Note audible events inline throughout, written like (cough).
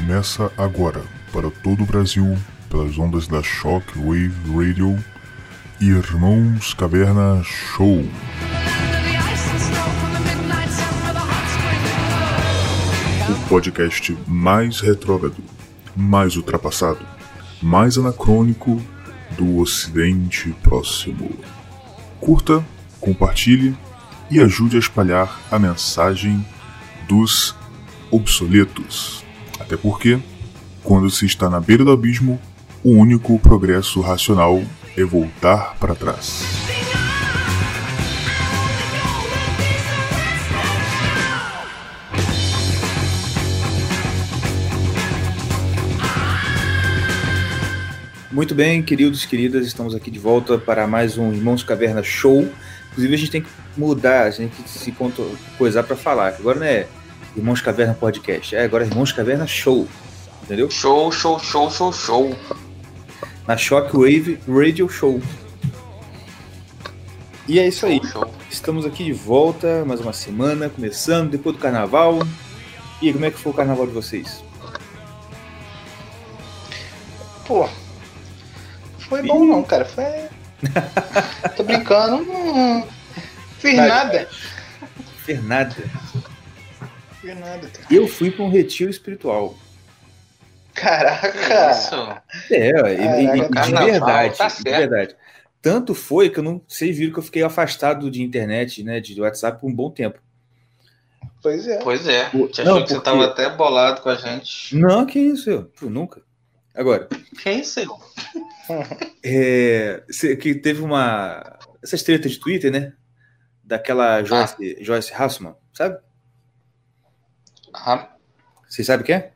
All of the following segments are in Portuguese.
Começa agora, para todo o Brasil, pelas ondas da Shockwave Radio, Irmãos Caverna Show. O podcast mais retrógrado, mais ultrapassado, mais anacrônico do Ocidente Próximo. Curta, compartilhe e ajude a espalhar a mensagem dos obsoletos. Até porque, quando se está na beira do abismo, o único progresso racional é voltar para trás. Muito bem, queridos queridas, estamos aqui de volta para mais um Irmãos Caverna Show. Inclusive, a gente tem que mudar, a gente tem que se coisar para falar. Agora não é Irmãos Caverna Podcast, é agora Irmãos Caverna Show. Entendeu? Show, show, show, show, show. Na Shockwave Radio Show. E é isso aí. Show. Estamos aqui de volta, mais uma semana, começando depois do carnaval. E aí, como é que foi o carnaval de vocês? Pô, foi bom não, cara. Foi. (laughs) Tô brincando, não fiz Vai. nada. Fez nada. Nada, cara. Eu fui para um retiro espiritual. Caraca! Isso. É, e- e- e- de carnaval, verdade, tá de verdade. Tanto foi que eu não sei viram que eu fiquei afastado de internet, né, de WhatsApp por um bom tempo. Pois é. Pois é. Te não, achou que você porque- tava até bolado com a gente. Não, que isso, eu, pô, nunca. Agora, Quem seu? (laughs) é, cê- que teve uma essas tretas de Twitter, né? Daquela Joyce, Joyce Hasselman, sabe? Ah, Vocês sabem quem é?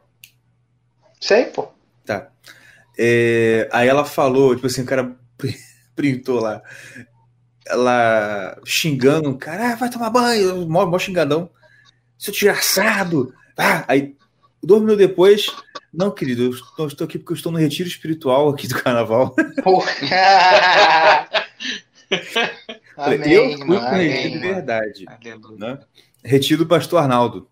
Sei, pô. Tá. É, aí ela falou, tipo assim, o cara (laughs) printou lá. Ela xingando o cara, ah, vai tomar banho, mó, mó xingadão. Seu desgraçado. Ah, aí, dois minutos depois, não, querido, eu estou, estou aqui porque eu estou no retiro espiritual aqui do carnaval. (laughs) Porra. (laughs) Amém, eu fui pro retiro de verdade. Né? Retiro do pastor Arnaldo.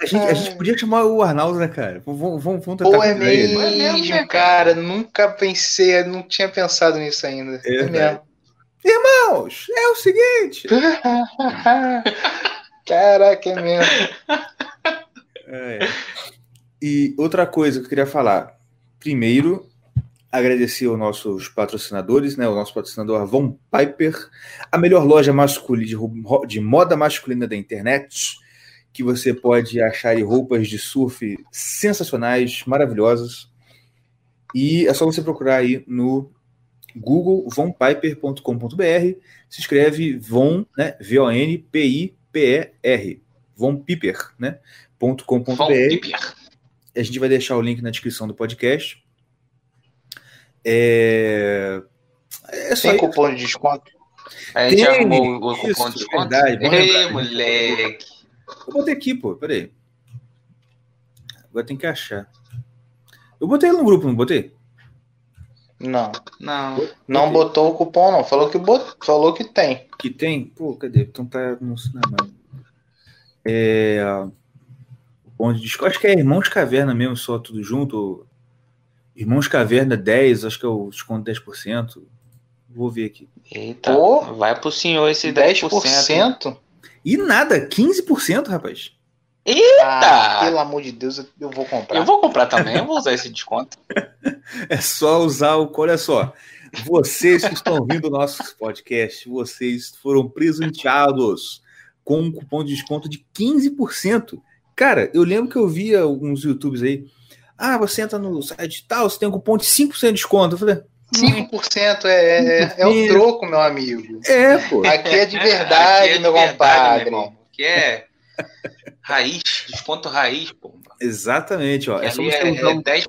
A gente, a gente podia chamar o Arnaldo, né, cara? Vamos, vamos, vamos tentar Pô, é convidar ele. É mesmo, mesmo, né, cara? Nunca pensei, não tinha pensado nisso ainda. É É mesmo. Irmãos, é o seguinte. (laughs) Caraca, é mesmo. É. E outra coisa que eu queria falar. Primeiro, agradecer aos nossos patrocinadores, né? O nosso patrocinador Von Piper, a melhor loja masculina de, de moda masculina da internet, que você pode achar roupas de surf sensacionais, maravilhosas. E é só você procurar aí no Google vonpiper.com.br. Se escreve Von, né? V-O-N-P-I-P-E-R. Von Piper, né? .com.br. Von Piper. A gente vai deixar o link na descrição do podcast. É, é só Tem isso. cupom de desconto? A gente Tem, arrumou o isso, cupom de desconto. verdade, Ei, lembrar. moleque. Eu botei aqui, pô. Peraí. Agora tem que achar. Eu botei no grupo, não botei? Não. Não. Não botou o cupom, não. Falou que, bot... Falou que tem. Que tem? Pô, cadê? Então tá. Não sei não. É. Onde diz, acho que é Irmãos Caverna mesmo, só tudo junto. Irmãos Caverna 10, acho que é o desconto 10%. Vou ver aqui. Eita. Pô. Vai pro senhor esse 10%. 10%? E nada, 15%, rapaz. Ah, pelo amor de Deus, eu- eu vou comprar. Eu vou comprar também, eu vou usar esse desconto. (laughs) É só usar o. Olha só. Vocês que estão ouvindo o nosso podcast, vocês foram presenteados com um cupom de desconto de 15%. Cara, eu lembro que eu via alguns YouTubes aí. Ah, você entra no site tal, você tem um cupom de 5% de desconto. Eu falei, 5% é, é, é o troco, meu amigo. é, pô. Aqui é de verdade, Aqui é de meu verdade, compadre. Que é raiz, desconto raiz, pô. Exatamente, ó. É só você é, usar é um 10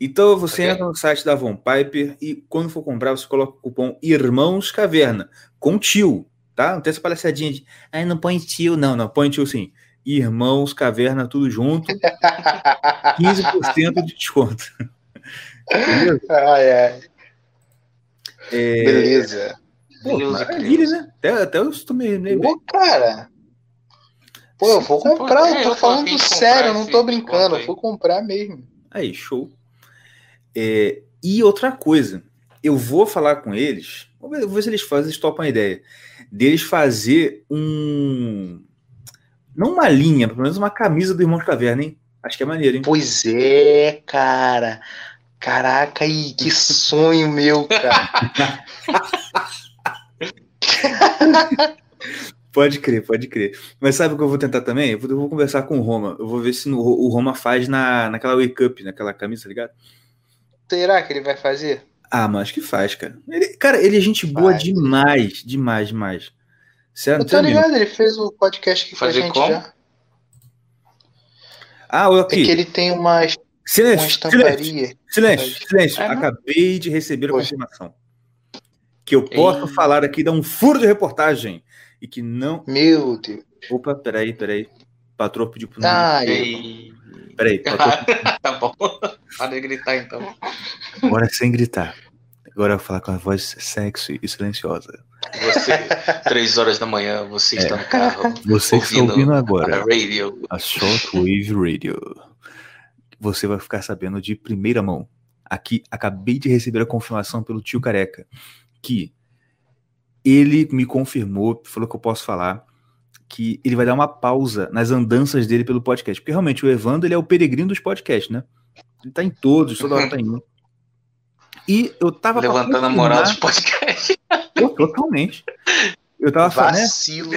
Então você Ok. entra no site da Von Piper e quando for comprar, você coloca o cupom Irmãos Caverna, com tio, tá? Não tem essa palhaçadinha de ai, não põe tio, não, não, põe tio sim. Irmãos Caverna, tudo junto, 15% de desconto. Beleza? Ai, ai. É, Beleza. Pô, Deus maravilha, né? Até, até eu tomei. Né? Pô, cara. Pô, eu vou comprar, é, eu eu tô falando sério, eu comprar não tô brincando, eu vou comprar mesmo. Aí, show. É, e outra coisa, eu vou falar com eles, vou ver, vou ver se eles fazem, eles topam a ideia, deles fazer um. Não uma linha, pelo menos uma camisa do Irmão de Caverna, hein? Acho que é maneiro, hein? Pois é, cara. Caraca, e que sonho meu, cara. (laughs) Pode crer, pode crer. Mas sabe o que eu vou tentar também? Eu vou, eu vou conversar com o Roma. Eu vou ver se no- o Roma faz na, naquela Wake Up, naquela camisa, tá ligado? Será que ele vai fazer? Ah, mas acho que faz, cara. Ele, cara, ele é gente boa Faz. demais, demais, demais. Eu tem mesmo. ligado, ele fez o podcast aqui com a Fazer gente como? já. Ah, É ok. que ele tem uma, uma Silêncio, silêncio, estamparia. silêncio, silêncio. É, não? Acabei de receber a Oi. confirmação. Que eu posso Ei. falar aqui, dar um furo de reportagem. E que não. Meu Deus. Opa, peraí, peraí. Patrão pediu pro E... Peraí, (laughs) patrão. tá bom. Para de gritar então. Agora sem gritar. Agora eu vou falar com a voz sexy e silenciosa. Você, três horas da manhã, você está no carro. Você que está Ouvindo ouvindo A agora radio. a Shortwave Radio. Você vai ficar sabendo de primeira mão. Aqui, acabei de receber a confirmação pelo tio Careca que ele me confirmou, falou que eu posso falar, que ele vai dar uma pausa nas andanças dele pelo podcast. Porque realmente o Evandro ele é o peregrino dos podcasts, né? Ele tá em todos, toda hora tá indo. E eu tava. Levantando a moral dos podcasts. Totalmente. Eu tava falando, né? vacilo,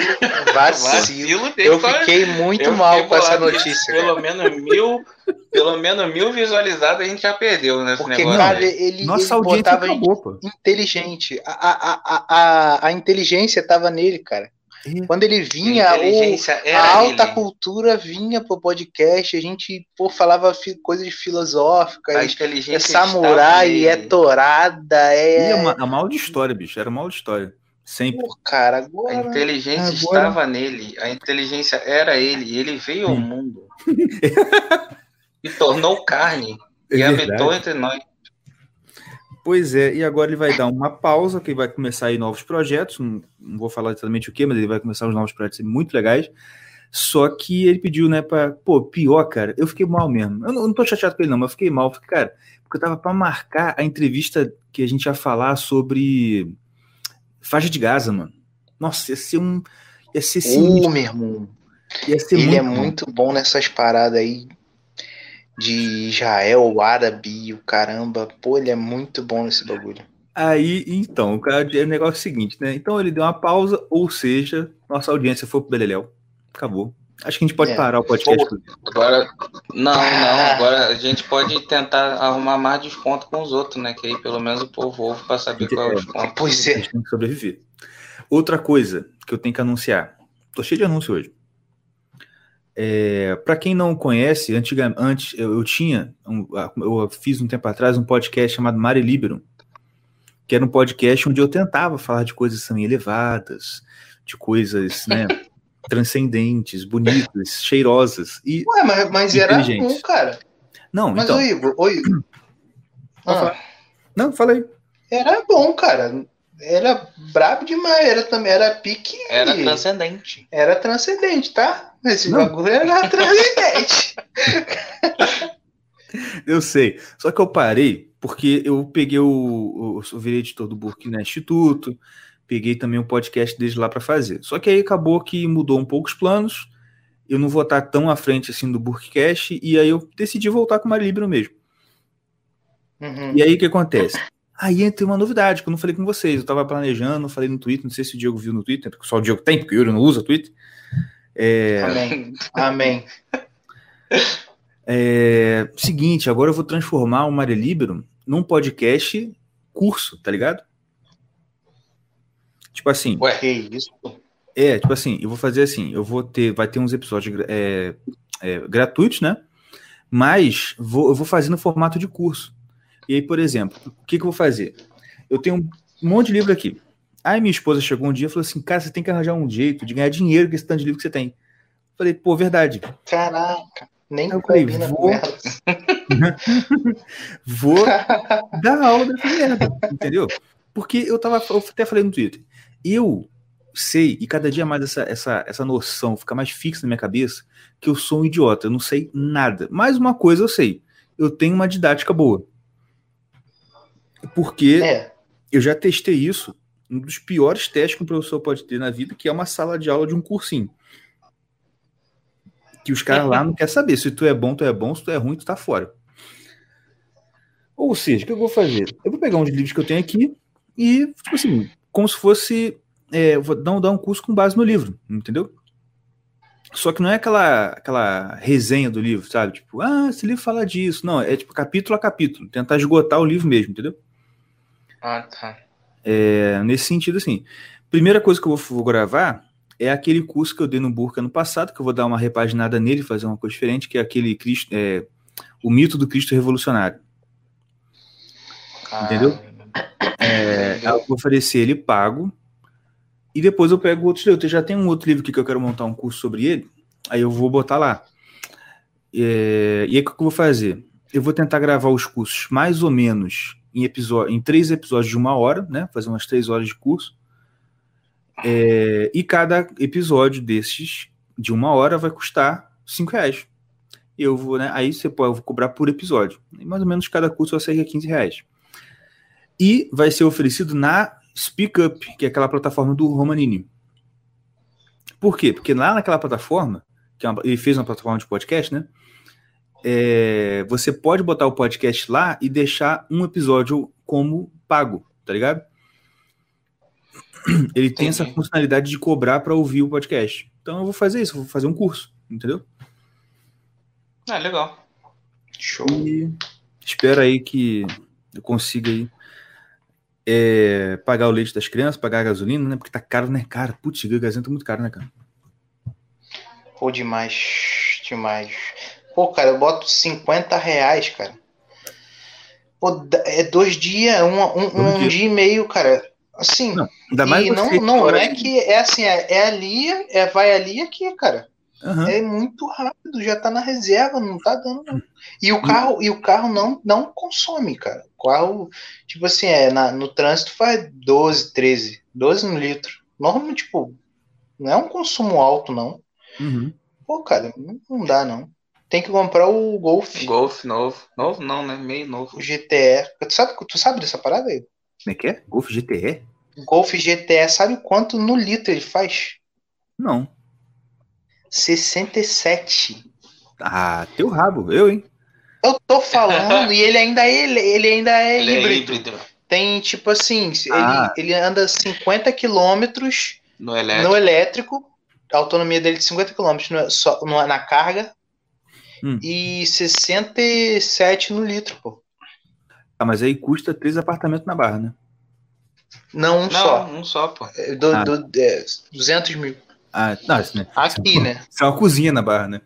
vacilo. Eu fiquei muito Eu mal fiquei com essa notícia. Pelo menos mil, pelo menos mil visualizadas a gente já perdeu nesse Porque, negócio. cara, ele, Nossa ele audiência botava acabou, pô. inteligente. A, a, a, a, a inteligência tava nele, cara. É. Quando ele vinha, a o, inteligência a era alta ele. cultura vinha pro podcast, a gente pô, falava fi- coisas A filosóficas, inteligência é samurai, é torada, E é é. uma, a mal de história, bicho. Era mal de história. Sempre. Pô, cara, A agora. inteligência Agora- estava nele, a inteligência era ele, e ele veio ao mundo (laughs) e tornou carne É e verdade. habitou entre nós. Pois é, e agora ele vai dar uma pausa, que vai começar aí novos projetos. Não, não vou falar exatamente o que, mas ele vai começar os novos projetos muito legais. Só que ele pediu, né, pra. Pô, pior, cara, eu fiquei mal mesmo. Eu não, eu não tô chateado com ele, não, mas eu fiquei mal. Porque, cara, porque eu tava pra marcar a entrevista que a gente ia falar sobre faixa de Gaza, mano. Nossa, ia ser um. Ia ser Ô, sinistro. meu irmão. Ia ser Ele muito é muito bom nessas paradas aí de Israel, árabe, o caramba. Pô, ele é muito bom nesse bagulho. Aí, então, o cara o negócio é o seguinte, né? Então ele deu uma pausa, ou seja, nossa audiência foi pro Beleléu. Acabou. Acho que a gente pode É. parar o podcast. Agora, não, não, (laughs) agora a gente pode tentar arrumar mais desconto com os outros, né? Que aí pelo menos o povo ouve pra saber qual é o desconto. Pois A é. gente tem que sobreviver. Outra coisa que eu tenho que anunciar. Tô cheio de anúncio hoje. É, para quem não conhece, antiga, antes eu, eu tinha, um- eu fiz um tempo atrás um podcast chamado Mare Liberum, que era um podcast onde eu tentava falar de coisas também elevadas, de coisas né, (laughs) transcendentes, bonitas, cheirosas. E Ué, mas, mas era bom, cara. não, Mas então, ô Igor, ô Igor. Ah, não, falei. era bom, cara. Era brabo demais. Era também, era pique. Era transcendente. Era transcendente, tá? Esse Não. bagulho era transcendente. (laughs) Eu sei. Só que eu parei porque eu peguei o. o eu virei editor do Burkina Instituto, peguei também o podcast desde lá para fazer. Só que aí acabou que mudou um pouco os planos. Eu não vou estar tão à frente assim do Burkcast, e aí eu decidi voltar com o Marilibro mesmo. Uhum. E aí o que acontece? Aí entra uma novidade que eu não falei com vocês. Eu tava planejando, falei no Twitter, não sei se o Diego viu no Twitter, porque só o Diego tem, porque o Yuri não usa Twitter. É, Amém. Amém. É, seguinte, agora eu vou transformar o Mare Liberum num podcast curso, tá ligado? Tipo assim, Ué, Que isso? é, tipo assim, eu vou fazer assim, eu vou ter, vai ter uns episódios é, é, gratuitos, né? Mas vou, eu vou fazer no formato de curso. E aí, por exemplo, o que, que eu vou fazer? Eu tenho um monte de livro aqui. Aí minha esposa chegou um dia e falou assim, cara, você tem que arranjar um jeito de ganhar dinheiro com esse tanto de livro que você tem. Falei, pô, verdade. Caraca. Nem Aí eu falei, vou-. (laughs) Vou dar aula dessa merda, entendeu? Porque eu tava, eu até falei no Twitter, eu sei, e cada dia mais essa, essa, essa noção fica mais fixa na minha cabeça, que eu sou um idiota, eu não sei nada. Mas uma coisa eu sei, eu tenho uma didática boa. Porque É. eu já testei isso, um dos piores testes que um professor pode ter na vida, que é uma sala de aula de um cursinho. Que os caras lá não querem saber se tu é bom, tu é bom, se tu é ruim, tu tá fora. Ou seja, o que eu vou fazer? Eu vou pegar uns livros que eu tenho aqui e, tipo assim, como se fosse. É, vou dar um curso com base no livro, entendeu? Só que não é aquela, aquela resenha do livro, sabe? Tipo, ah, esse livro fala disso. Não, é tipo capítulo a capítulo. Tentar esgotar o livro mesmo, entendeu? Ah, tá. É, nesse sentido, assim. Primeira coisa que eu vou, vou gravar é aquele curso que eu dei no Burca ano passado, que eu vou dar uma repaginada nele, fazer uma coisa diferente, que é aquele Cristo, é, o mito do Cristo revolucionário. Entendeu? É, eu vou oferecer ele pago. E depois eu pego outros livros. Eu já tenho um outro livro aqui que eu quero montar um curso sobre ele. Aí eu vou botar lá. É, e aí o que eu vou fazer? Eu vou tentar gravar os cursos mais ou menos em, em três episódios de uma hora, né? Fazer umas três horas de curso. É, e cada episódio desses de uma hora vai custar cinco reais. Eu vou, né? Aí você pode eu vou cobrar por episódio. E mais ou menos cada curso vai ser 15 reais. E vai ser oferecido na Speak Up, que é aquela plataforma do Romanini. Por quê? Porque lá naquela plataforma, que é uma- ele fez uma plataforma de podcast, né? É, você pode botar o podcast lá e deixar um episódio como pago, tá ligado? (clears throat) Ele tem essa funcionalidade de cobrar para ouvir o podcast. Então eu vou fazer isso, vou fazer um curso, entendeu? Ah, legal. Show. E espero aí que eu consiga aí é, pagar o leite das crianças, pagar a gasolina, né? Porque tá caro, né, cara? Putz, a gasolina tá muito caro, né, cara? Pô, demais. Demais. Pô, cara, eu boto 50 reais, cara. Pô, é dois dias, um, um, Dois um dias. dia e meio, cara. Assim, Não, Ainda mais e não, não é que é assim, é, é ali, é vai ali e aqui, cara. Aham. É muito rápido, já tá na reserva, não tá dando. Não. E o carro, e o carro não, não consome, cara. O carro, tipo assim, é, na, no trânsito faz 12, 13, 12 no litro. Normalmente, tipo, não é um consumo alto, não. Uhum. Pô, cara, não, não dá, não. Tem que comprar o Golf, Golf novo. Novo não, né? Meio novo. o GTE. Tu sabe, tu sabe dessa parada aí? Como é que é? Golf GTE? Golf GTE, sabe quanto no litro ele faz? Não. 67. Ah, teu rabo, eu, hein? Eu tô falando, (laughs) e ele ainda é, ele ainda é Ele é híbrido. híbrido. Tem, tipo assim, Ah. ele, ele anda 50 quilômetros No elétrico. no elétrico, a autonomia dele de 50 quilômetros no- só, no- na carga, Hum. e 67 no litro, pô. Ah, mas aí custa três apartamentos na Barra, né? Não um Não, só. um só, pô. É, do- Ah. do- é, 200 mil. Ah, não, isso, né? Aqui, né? Isso é uma cozinha na Barra, né?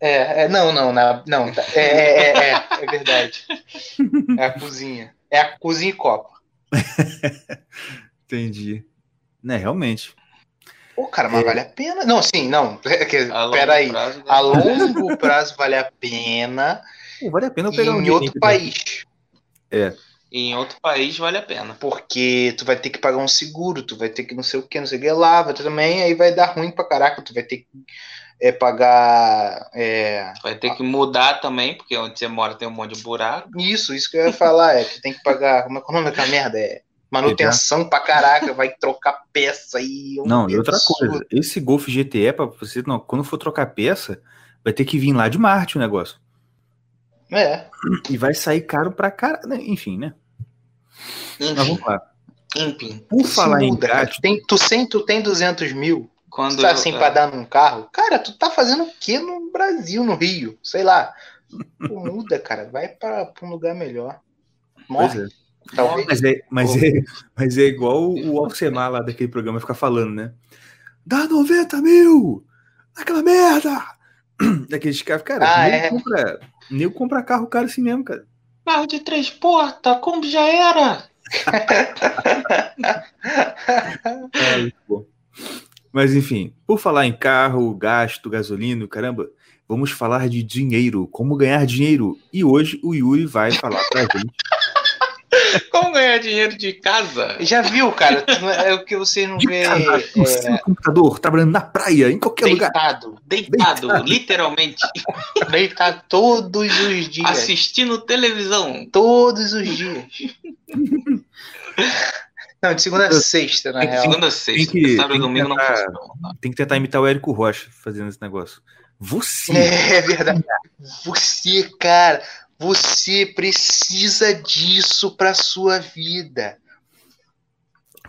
É, é, não, não, na- não, tá- é, é, é, é, é verdade. (laughs) É a cozinha. É a cozinha e copa. (laughs) Entendi. Né, realmente. Pô, cara, mas É. vale a pena. Não, sim, não. (laughs) É que- A longo Peraí. prazo, né? A longo prazo vale a pena Pô, vale a pena eu pegar um em dinheirinho outro aqui, país. E em outro país vale a pena. Porque tu vai ter que pagar um seguro, tu vai ter que não sei o que, não sei o que lá, vai também, aí vai dar ruim pra caraca, tu vai ter que é, pagar é, Vai ter que mudar também, porque onde você mora tem um monte de buraco. isso, isso que eu ia falar, é que tem que pagar, como é que é o nome daquela merda? É manutenção pra caraca, vai trocar peça aí. um Não, e outra absurdo. coisa, esse Golf GTE, pra você, não, quando for trocar peça, vai ter que vir lá de Marte o negócio. É, E vai sair caro pra caralho. né? Enfim, né? Mas Enfim, vamos lá. enfim. Por falar em muda, cara. gasto, Tem, tu, tu tem 200 mil, Quando tu tá eu- assim pra dar num carro, cara, tu tá fazendo o que no Brasil, no Rio? Sei lá. (laughs) Pô, muda, cara, vai pra, pra um lugar melhor. pois Morre, é. Talvez. Mas é, mas, é, mas é igual o Alcemar lá daquele programa ficar falando, né? Dá 90 mil! Aquela merda! (clears throat) Daqueles caras, cara, Ah, nego, é. compra, nego compra carro caro assim mesmo, cara. Carro de três portas, como já era? (laughs) É. Mas enfim, por falar em carro, gasto, gasolina, caramba, vamos falar de dinheiro, como ganhar dinheiro. E hoje o Yuri vai falar pra gente. (laughs) Como ganhar dinheiro de casa. Já viu, cara? É o que você não vê. É... No computador, trabalhando na praia, em qualquer deitado, lugar. Deitado, deitado, literalmente. (laughs) Deitado todos os dias. Assistindo televisão. Todos os dias. Não, de segunda a sexta, na Tem real. Segunda a sexta. Tem que- Sábado e domingo não tentar- funciona. Tem que tentar imitar o Érico Rocha fazendo esse negócio. Você. É verdade. Você, cara, você precisa disso pra sua vida.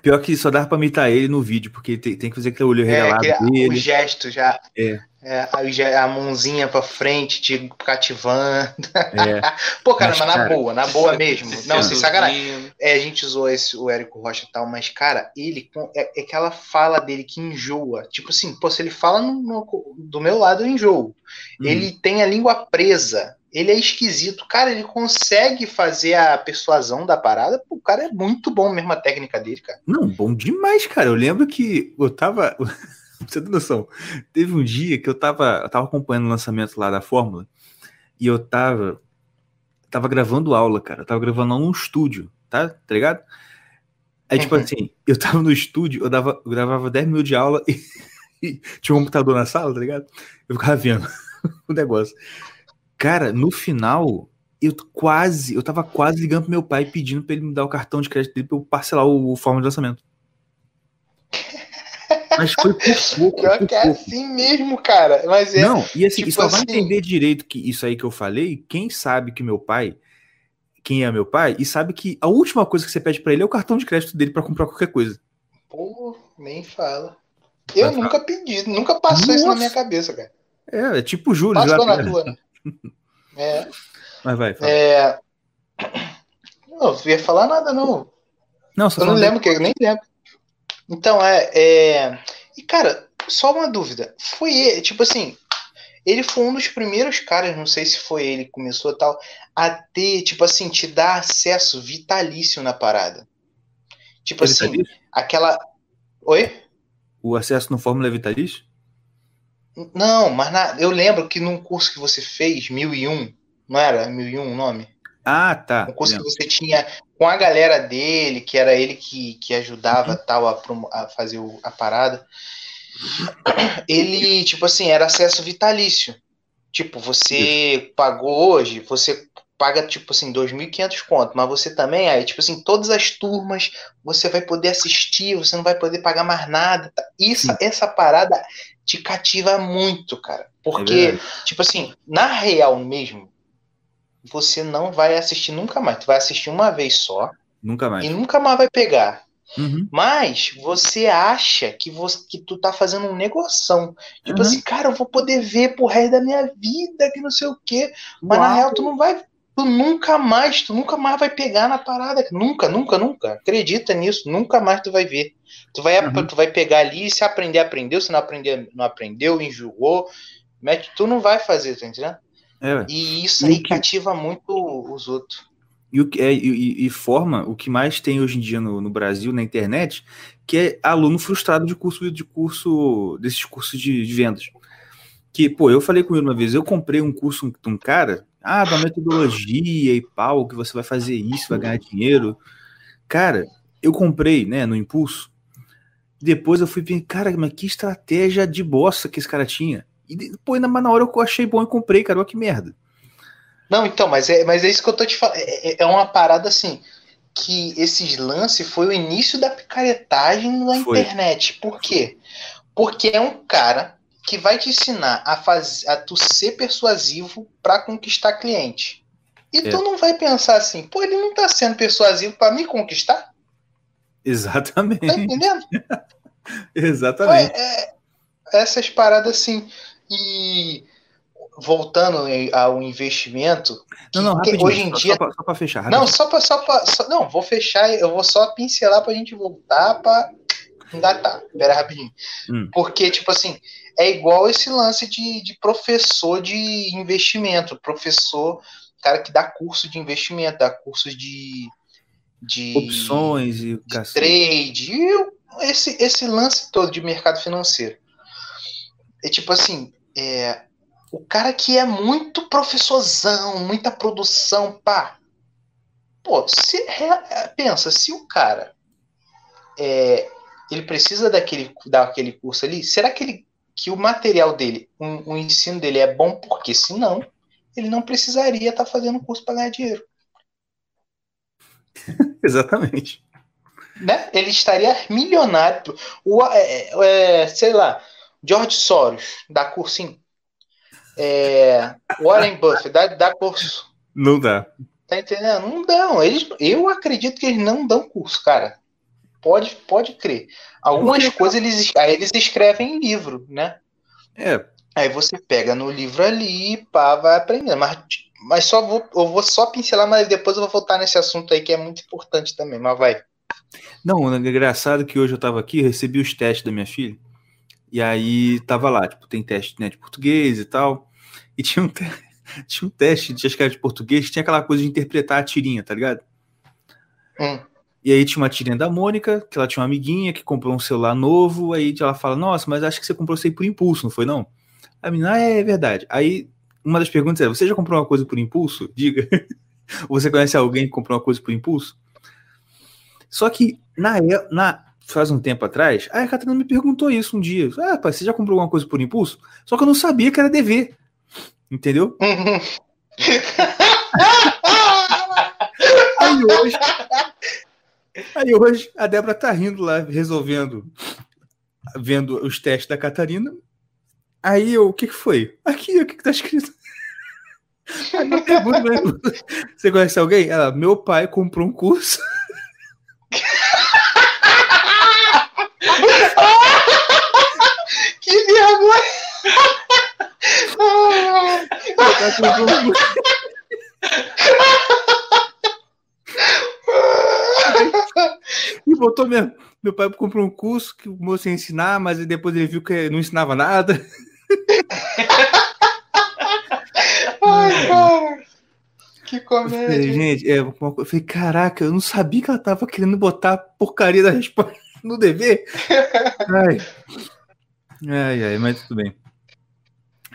Pior que só dá pra imitar ele no vídeo, porque tem, tem que fazer aquele olho É, regalado que, o dele. gesto já. É. É, a, ge- a mãozinha pra frente, te cativando. É. (laughs) Pô, cara, Mas, mas, na cara, boa, na boa mesmo. Não, sem sacanagem. É, a gente usou esse, o Érico Rocha e tal, mas, cara, ele com- é, é aquela fala dele que enjoa. Tipo assim, pô, se ele fala no- no- do meu lado, eu enjoo. Hum. Ele tem a língua presa. Ele é esquisito. Cara, ele consegue fazer a persuasão da parada. O cara é muito bom mesmo a técnica dele, cara. Não, bom demais, cara. Eu lembro que eu tava. (laughs) Você ter noção, teve um dia que eu tava, eu tava acompanhando o lançamento lá da Fórmula e eu tava. Tava gravando aula, cara. Eu tava gravando aula num estúdio, tá? Tá ligado? Aí, tipo Uhum. assim, eu tava no estúdio, eu, dava, eu gravava 10 minutos de aula (laughs) e, e tinha um computador na sala, tá ligado? Eu ficava vendo (laughs) o negócio. Cara, no final, eu quase, eu tava quase ligando pro meu pai pedindo pra ele me dar o cartão de crédito dele pra eu parcelar o, o Fórmula de lançamento. Mas foi por pouco. Pior por que é assim mesmo, cara. Mas é. Não, e assim, tipo só vai assim- entender direito que isso aí que eu falei, quem sabe que meu pai, quem é meu pai, e sabe que a última coisa que você pede pra ele é o cartão de crédito dele pra comprar qualquer coisa. Pô, nem fala. Eu Vai nunca pedi, nunca passou isso na Nossa. minha cabeça, cara. É, é tipo Júlio Passou na (laughs) tua. né? É. Mas vai, fala. é... Não, não ia falar nada, não. Não, Eu não lembro, que eu nem lembro. Então, é, é. E, cara, só uma dúvida. Foi ele, tipo assim, ele foi um dos primeiros caras, não sei se foi ele que começou tal, a ter, tipo assim, te dar acesso vitalício na parada. Tipo É assim, vitalício? aquela. Oi? O acesso no Fórmula é vitalício? Não, mas na- eu lembro que num curso que você fez, 1001, não era 1001 o nome? Ah, tá. Um curso lembro. que você tinha com a galera dele, que era ele que, que ajudava Uhum. tal a, a fazer o- a parada. Ele, tipo assim, era acesso vitalício. Tipo, você pagou hoje, você paga, tipo assim, 2.500 conto, mas você também, aí, tipo assim, todas as turmas você vai poder assistir, você não vai poder pagar mais nada. tá? Isso, Sim. essa parada te cativa muito, cara. É Porque, verdade. tipo assim, na real mesmo, você não vai assistir nunca mais. Tu vai assistir uma vez só Nunca mais. e nunca mais vai pegar. Uhum. Mas você acha que, você, que tu tá fazendo um negoção. Tipo Uhum. assim, cara, eu vou poder ver pro resto da minha vida, que não sei o quê. Mas na Uau. real tu não vai. Tu nunca mais, tu nunca mais vai pegar na parada. Nunca, nunca, nunca. Acredita nisso. Nunca mais tu vai ver. Tu vai, Uhum. tu vai pegar ali, se aprender, aprendeu. Se não aprender, não aprendeu, enjoou. Mas tu não vai fazer, tá entendendo? É. E isso aí que- cativa muito os outros. E, o que é, e, e- e forma o que mais tem hoje em dia no, no Brasil, na internet, que é aluno frustrado de curso de curso desses cursos de, de vendas. Que, pô, eu falei com ele uma vez, eu comprei um curso de um cara, ah, da metodologia e pau, que você vai fazer isso, vai ganhar dinheiro. Cara, eu comprei, né, no impulso. Depois eu fui ver, cara, mas que estratégia de bosta que esse cara tinha. E depois, na, na hora eu achei bom e comprei, cara, olha que merda. Não, então, mas é, mas é isso que eu tô te falando. É, é- é uma parada assim. Que esses lances foi o início da picaretagem na Foi. internet. Por quê? Porque é um cara que vai te ensinar a, faz, a tu ser persuasivo para conquistar cliente. E É. tu não vai pensar assim, pô, ele não tá sendo persuasivo para me conquistar? Exatamente. Tá entendendo? (laughs) Exatamente. É, é, essas paradas assim. E voltando ao investimento, Não, não, que rapidinho. hoje em só, dia só, pra fechar. Não, rapidinho. só pra, só pra. só- não, vou fechar. Eu vou só pincelar pra gente voltar pra engatar. Pera rapidinho. Hum. Porque, tipo assim, é igual esse lance de, de professor de investimento. Professor, cara que dá curso de investimento, dá cursos de. de opções e de trade, e esse, esse lance todo de mercado financeiro. É tipo assim, é, o cara que é muito professorzão, muita produção, pá. Pô, se, é, pensa, se o cara é, ele precisa daquele, daquele curso ali, será que, ele, que o material dele, o, o ensino dele é bom? Porque senão, ele não precisaria estar tá fazendo curso para ganhar dinheiro. (laughs) Exatamente. Né? Ele estaria milionário. O, é, é, sei lá, George Soros dá cursinho. É, Warren (laughs) Buffett dá, dá curso. Não dá. Tá entendendo? Não dão. Eles, eu acredito que eles não dão curso, cara. Pode, pode crer. Algumas coisas eles, aí eles escrevem em livro, né? É. Aí você pega no livro ali e pá, vai aprendendo. Mas, mas só vou, eu vou só pincelar, mas depois eu vou voltar nesse assunto aí que é muito importante também. Mas vai. Não, é engraçado que hoje eu tava aqui, recebi os testes da minha filha. E aí tava lá, tipo, tem teste né, de português e tal. E tinha um, te... (laughs) tinha um teste de acho que era de português, tinha aquela coisa de interpretar a tirinha, tá ligado? Hum. E aí tinha uma tirinha da Mônica, que ela tinha uma amiguinha que comprou um celular novo, aí ela fala, nossa, mas acho que você comprou isso aí por impulso, não foi não? A menina, ah, é, é verdade. Aí uma das perguntas é, você já comprou uma coisa por impulso? Diga. (laughs) você conhece alguém que comprou uma coisa por impulso? Só que na, na faz um tempo atrás, a Catarina me perguntou isso um dia. Ah, pai, você já comprou alguma coisa por impulso? Só que eu não sabia que era dever. Entendeu? (laughs) aí hoje. Aí hoje a Débora tá rindo lá, resolvendo, vendo os testes da Catarina. Aí eu, o que, que foi? Aqui, o que, que tá escrito? (laughs) Aí pergunto, você conhece alguém? Ela, meu pai comprou um curso. (laughs) que vergonha! (laughs) (laughs) e botou mesmo. Meu pai comprou um curso que o moço ia ensinar, mas depois ele viu que não ensinava nada. (laughs) Ai, cara. Que comédia. Falei, gente, é, eu falei, caraca, eu não sabia que ela tava querendo botar a porcaria da resposta (laughs) no dever. Ai. Ai, ai, mas tudo bem.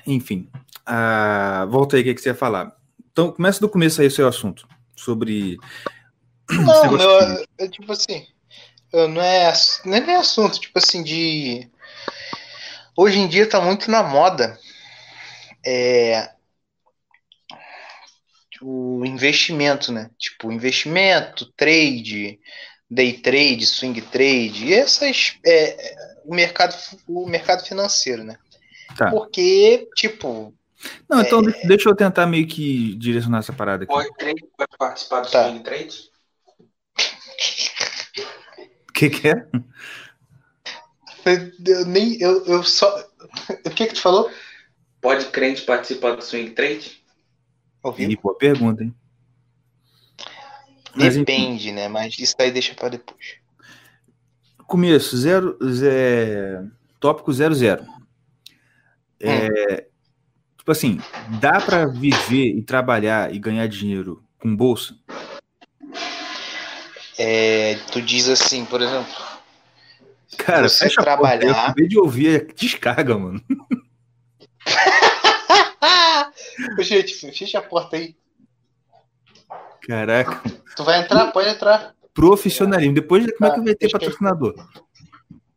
Enfim, ah, volta aí, o que, que você ia falar? Então, começa do começo aí o seu assunto. Sobre. Não, meu, é, tipo assim. Não é, não é nem assunto, tipo assim, de. Hoje em dia tá muito na moda. É, o investimento, né? Tipo, investimento, trade, day trade, swing trade, essas. É, o, mercado, o mercado financeiro, né? Tá. Porque, tipo, não, então é... deixa eu tentar meio que direcionar essa parada aqui. Pode, pode participar do tá. swing trade? O que, que é? Eu nem. Eu, eu só. (laughs) O que que tu falou? Pode crente participar do swing trade? Ouviu? boa pergunta, hein? Depende, né? Mas isso aí deixa para depois. Começo, zero, zero tópico 00. Zero, É, hum. Tipo assim, dá para viver e trabalhar e ganhar dinheiro com bolsa? É, tu diz assim, por exemplo. Cara, você fecha trabalhar. eu acabei de ouvir descarga, mano. (laughs) Gente, fecha a porta aí. Caraca. Tu vai entrar? Pode entrar. Profissionalismo. Depois, como é que vai ter patrocinador?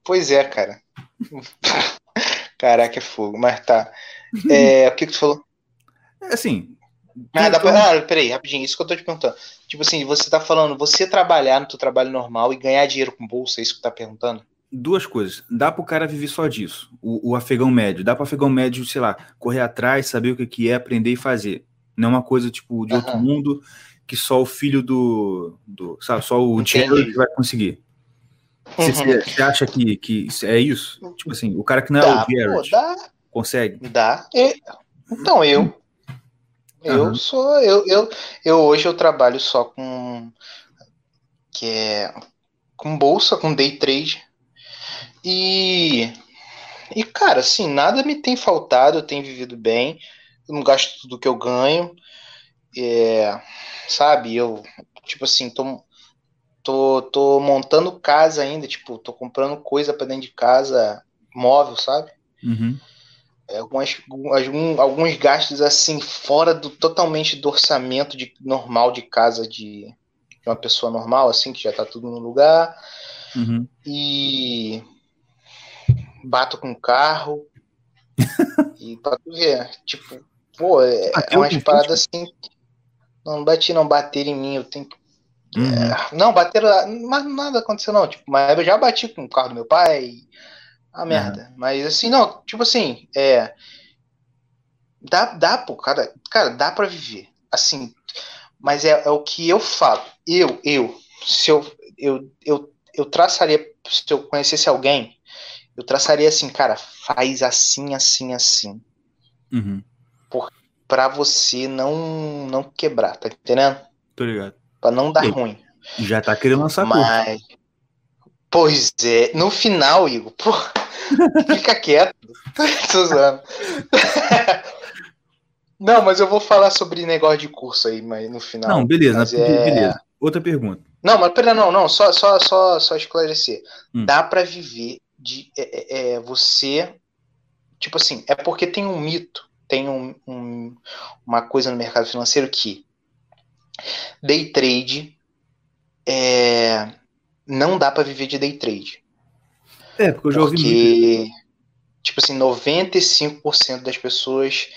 Pois é, cara. (laughs) Caraca, é fogo. Mas tá. É, o que, que tu falou? É assim. Ah, dá pra... ah, peraí, rapidinho, isso que eu tô te perguntando. Tipo assim, você tá falando, você trabalhar no teu trabalho normal e ganhar dinheiro com bolsa, é isso que tu tá perguntando? Duas coisas. Dá pro cara viver só disso. O, o afegão médio. Dá pro afegão médio, sei lá, correr atrás, saber o que, que é, aprender e fazer. Não é uma coisa, tipo, de outro mundo que só o filho do. do sabe, só o dinheiro vai conseguir. Uhum. Você, você, acha que, que é isso? Tipo assim, o cara que não é dá, o Jared. Pô, dá, Consegue? Dá. E, então, eu. Eu uhum. sou. Eu, eu, eu hoje eu trabalho só com. Que é. Com bolsa, com day trade. E. E, cara, assim, nada me tem faltado, eu tenho vivido bem. Eu não gasto tudo que eu ganho. É, sabe, eu, tipo assim, tô, tô, tô montando casa ainda, tipo, tô comprando coisa para dentro de casa, móvel, sabe? Uhum. É, algumas, algum, alguns gastos assim fora do totalmente do orçamento de, normal de casa de, de uma pessoa normal, assim, que já tá tudo no lugar. Uhum. E bato com o carro. (laughs) e pra tu ver, tipo, pô, é, é umas paradas assim. Não, bati, não bater em mim, eu tenho que. Uhum. É, não, bateram lá, mas nada aconteceu, não. Tipo, mas eu já bati com o carro do meu pai. A merda. Mas assim, não, tipo assim, é. Dá, dá, pô, cara, cara, dá pra viver. Assim, mas é, é o que eu falo. Eu, eu, se eu, eu, eu, eu traçaria, se eu conhecesse alguém, eu traçaria assim, cara, faz assim, assim, assim. Uhum. Por, pra você não, não quebrar, tá entendendo? Tô ligado. Pra não dar Ei, ruim. Já tá querendo lançar. Mas. Pois é, no final, Igor, pô, (laughs) fica quieto. Não, mas eu vou falar sobre negócio de curso aí, mas no final. Não, beleza, Mas é- beleza. Outra pergunta. Não, mas pera, não, não, só, só, só, só esclarecer. Hum. Dá pra viver de é, é, é, você. Tipo assim, é porque tem um mito, tem um, um- uma coisa no mercado financeiro que day trade é, não dá pra viver de day trade. É, porque eu já ouvi muito. Porque, tipo assim, 95% das pessoas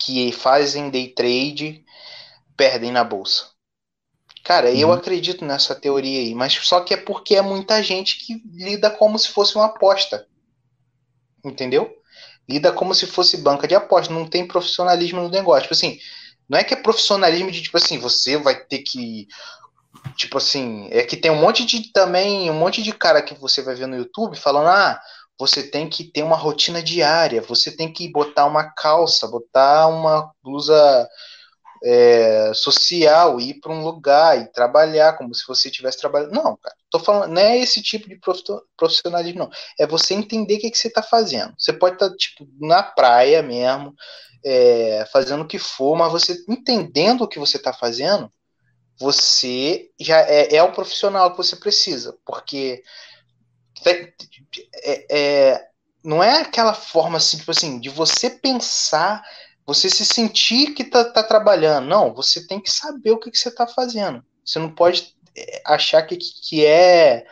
que fazem day trade perdem na bolsa. Cara, eu Uhum. acredito nessa teoria aí, mas só que é porque é muita gente que lida como se fosse uma aposta. Entendeu? Lida como se fosse banca de aposta, não tem profissionalismo no negócio. Tipo assim, não é que é profissionalismo de tipo assim, você vai ter que tipo assim, é que tem um monte de também, um monte de cara que você vai ver no YouTube falando: "Ah, você tem que ter uma rotina diária, você tem que botar uma calça, botar uma blusa é, social, ir para um lugar e trabalhar como se você estivesse trabalhando. Não, cara, tô falando, não é esse tipo de profissionalismo, não. É você entender o que, que você está fazendo. Você pode estar, tipo, na praia mesmo, é, fazendo o que for, mas você entendendo o que você está fazendo, você já é, é o profissional que você precisa, porque é, é, não é aquela forma assim, tipo assim, de você pensar, você se sentir que tá, tá trabalhando. Não, você tem que saber o que, que você tá fazendo. Você não pode é, achar que, que é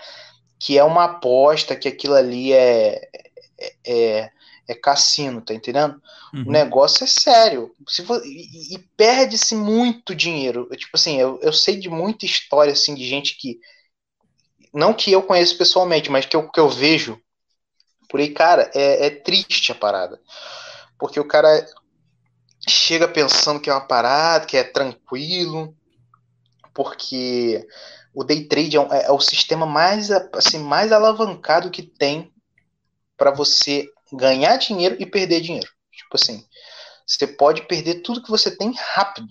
que é uma aposta, que aquilo ali é, é, é, é cassino, tá entendendo? Uhum. O negócio é sério. Se vo- e, e perde-se muito dinheiro. Eu, Tipo assim, eu, eu sei de muita história assim, de gente que. Não que eu conheço pessoalmente, mas que eu, que eu vejo por aí, cara, é, é triste a parada. Porque o cara chega pensando que é uma parada, que é tranquilo, porque o day trade é, um- é o sistema mais, assim, mais alavancado que tem para você ganhar dinheiro e perder dinheiro. Tipo assim, você pode perder tudo que você tem rápido.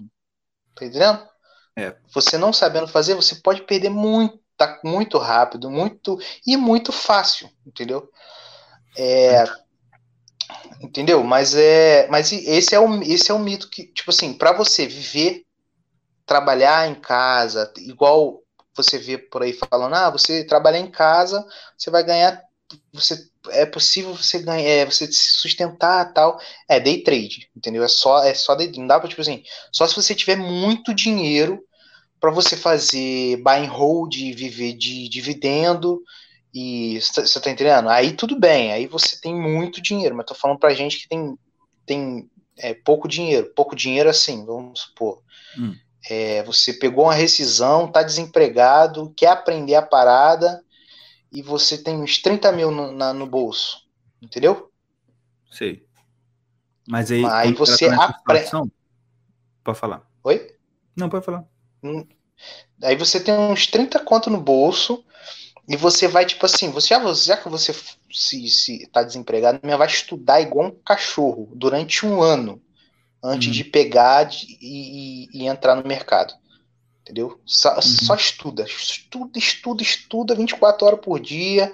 Tá entendendo? É. Você não sabendo fazer, você pode perder muito, tá muito rápido, muito e muito fácil, entendeu? É, entendeu? Mas é, mas esse é o esse é o mito que, tipo assim, para você viver, trabalhar em casa, igual você vê por aí falando, ah, você trabalhar em casa, você vai ganhar, você é possível você ganhar, é, você se sustentar tal, é day trade, entendeu? É só é só day, não dá para tipo assim, só se você tiver muito dinheiro para você fazer buy and hold, viver de dividendo e você tá entendendo? Aí tudo bem, aí você tem muito dinheiro, mas tô falando pra gente que tem tem é, pouco dinheiro, pouco dinheiro assim, vamos supor. Hum. É, você pegou uma rescisão, tá desempregado, quer aprender a parada e você tem uns 30 mil no, na- no bolso, entendeu? Sei. Mas aí, Aí você tá nessa apre- situação- Pode falar. Oi? Não, pode falar. Aí você tem uns 30 conto no bolso e você vai, tipo assim, você já, já que você se, se tá desempregado, vai estudar igual um cachorro durante um ano antes Uhum. de pegar e, e- e entrar no mercado. Entendeu? Só, Uhum. só estuda. Estuda, estuda, estuda 24 horas por dia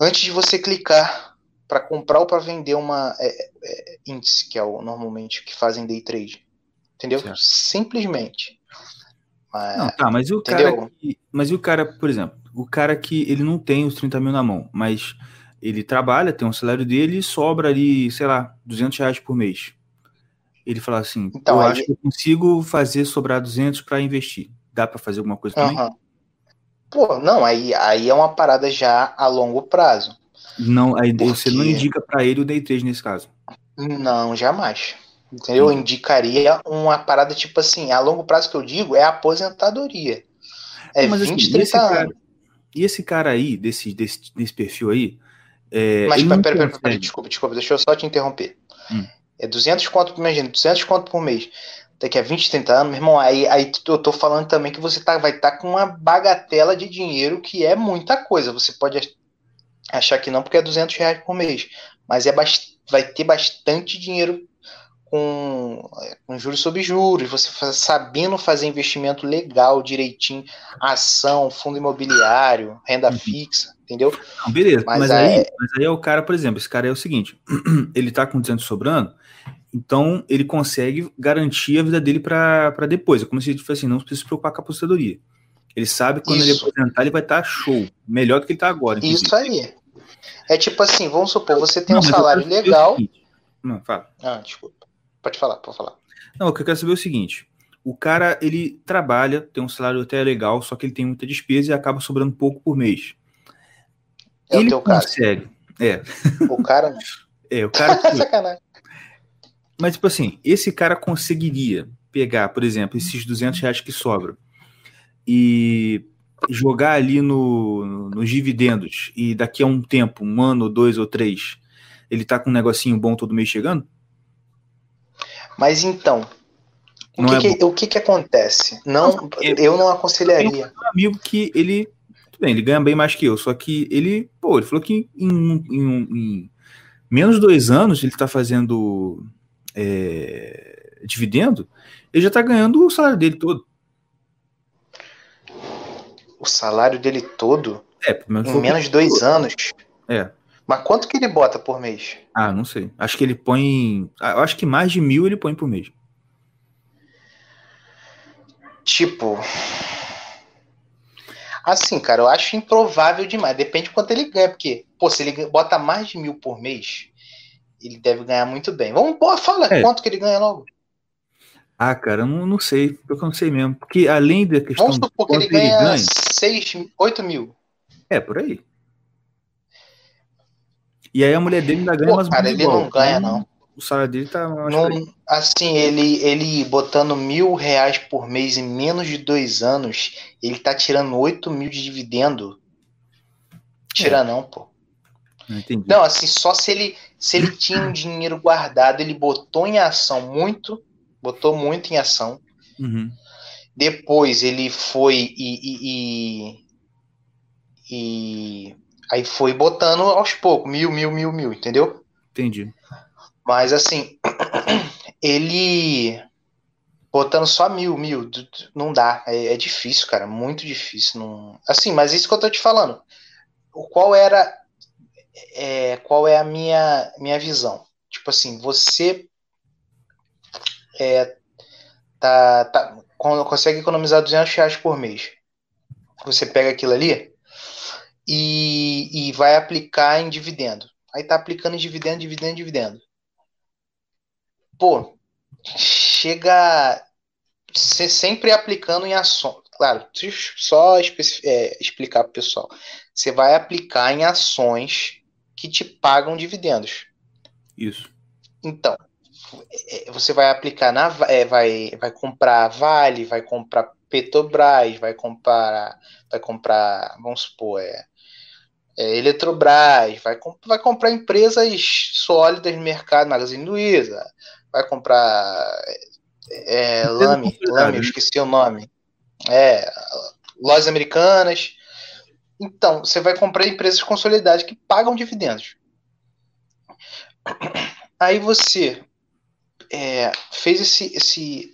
antes de você clicar para comprar ou para vender uma é, é, índice, que é o normalmente que fazem day trade. Entendeu? Certo. Simplesmente. Mas- Não, tá, mas e o entendeu? cara que. Mas e o cara, por exemplo, o cara que ele não tem os 30 mil na mão, mas ele trabalha, tem um salário dele e sobra ali, sei lá, 200 reais por mês. Ele fala assim: Então, eu aí- acho que eu consigo fazer sobrar 200 para investir. dá para fazer alguma coisa também? Aham. Pô, não, aí, aí é uma parada já a longo prazo. Não, aí você não Porque- indica para ele o day trade nesse caso. Não, jamais. Entendeu? Eu indicaria uma parada tipo assim, a longo prazo que eu digo é a aposentadoria. É Mas, assim, 20, e 30 esse cara- anos. E esse cara aí, desse, desse, desse perfil aí, é, Mas pera, pera, pera, pera, desculpa, desculpa, deixa eu só te interromper. Hum. É 200 conto, imagina, 200 conto por mês. Daqui a 20, 30 anos, meu irmão, aí, aí eu tô falando também que você tá, vai estar com uma bagatela de dinheiro que é muita coisa. Você pode ach- achar que não porque é 200 reais por mês, mas é vai ter bastante dinheiro com, com juros sobre juros, você sabendo fazer investimento legal, direitinho, ação, fundo imobiliário, renda Uhum. fixa, entendeu? Não, beleza, mas, Mas aí, é- mas aí é o cara, por exemplo, esse cara é o seguinte, (clears throat) ele tá com 200 sobrando, então ele consegue garantir a vida dele para depois. É como se ele fosse assim, não precisa se preocupar com a aposentadoria. Ele sabe que quando ele Isso. aposentar, ele vai estar show, melhor do que ele tá agora. inclusive. Isso aí. É tipo assim, vamos supor, você tem Não, um salário legal. Não, fala. Ah, desculpa. Pode falar, pode falar. Não, o que eu quero saber é o seguinte: o cara ele trabalha, tem um salário até legal, só que ele tem muita despesa e acaba sobrando pouco por mês. É ele o teu caso. consegue. É, O cara. (laughs) é, o cara. (laughs) Sacanagem. Mas, tipo assim, esse cara conseguiria pegar, por exemplo, esses 200 reais que sobram e jogar ali no, no- nos dividendos e daqui a um tempo, um ano, dois ou três, ele tá com um negocinho bom todo mês chegando? Mas então, o, Não que, é que- o que que acontece? Não, porque- eu não aconselharia. um amigo que ele. Tudo bem, ele ganha bem mais que eu, só que ele. Pô, ele falou que em, em- em menos dois anos ele tá fazendo é, dividendo, ele já tá ganhando o salário dele todo. O salário dele todo, É, pelo menos em menos de dois falou. anos. É. Mas quanto que ele bota por mês? Ah, não sei. Acho que ele põe. ah, Eu acho que mais de mil ele põe por mês. Tipo. Assim, cara, eu acho improvável demais. Depende de quanto ele ganha. Porque, pô, se ele bota mais de mil por mês, ele deve ganhar muito bem. Vamos, pô, fala É. quanto que ele ganha logo. Ah, cara, eu não, não sei. Porque eu não sei mesmo. Porque além da questão Vamos supor que ele ganha ganha, 6, 8 mil. é por aí. E aí a mulher dele ainda ganha Pô, mais ou cara, ele igual. não ganha, Então, não. O salário dele tá. Não- assim, ele, ele botando mil reais por mês em menos de dois anos, ele tá tirando 8 mil de dividendo. Tira não, pô. Não entendi. Não, assim, só se ele se ele tinha um dinheiro guardado, ele botou em ação muito, botou muito em ação. Uhum. Depois ele foi e, e, e- e- aí foi botando aos poucos, mil, mil, mil, mil, entendeu? Entendi. Mas assim, (clears throat) ele botando só mil, mil, não dá. É, é difícil, cara, muito difícil. Não... Assim, mas isso que eu tô te falando. O qual era, é, qual é a minha minha visão? Tipo assim, você é, tá, tá, con- consegue economizar 200 reais por mês. Você pega aquilo ali e, e vai aplicar em dividendo. Aí tá aplicando em dividendo, dividendo, dividendo. Pô, chega se- sempre aplicando em ações. Claro, só é, explicar pro pessoal. Você vai aplicar em ações que te pagam dividendos. Isso. Então, é, você vai aplicar na, é, vai, vai comprar Vale, vai comprar Petrobras, vai comprar, vai comprar, vamos supor, é, é, Eletrobras, vai, vai comprar empresas sólidas no mercado, Magazine Luiza, vai comprar é, Empresa Lame, Lame, eu esqueci o nome, é, lojas americanas. Então, você vai comprar empresas consolidadas que pagam dividendos. Aí você é, fez esse, esse.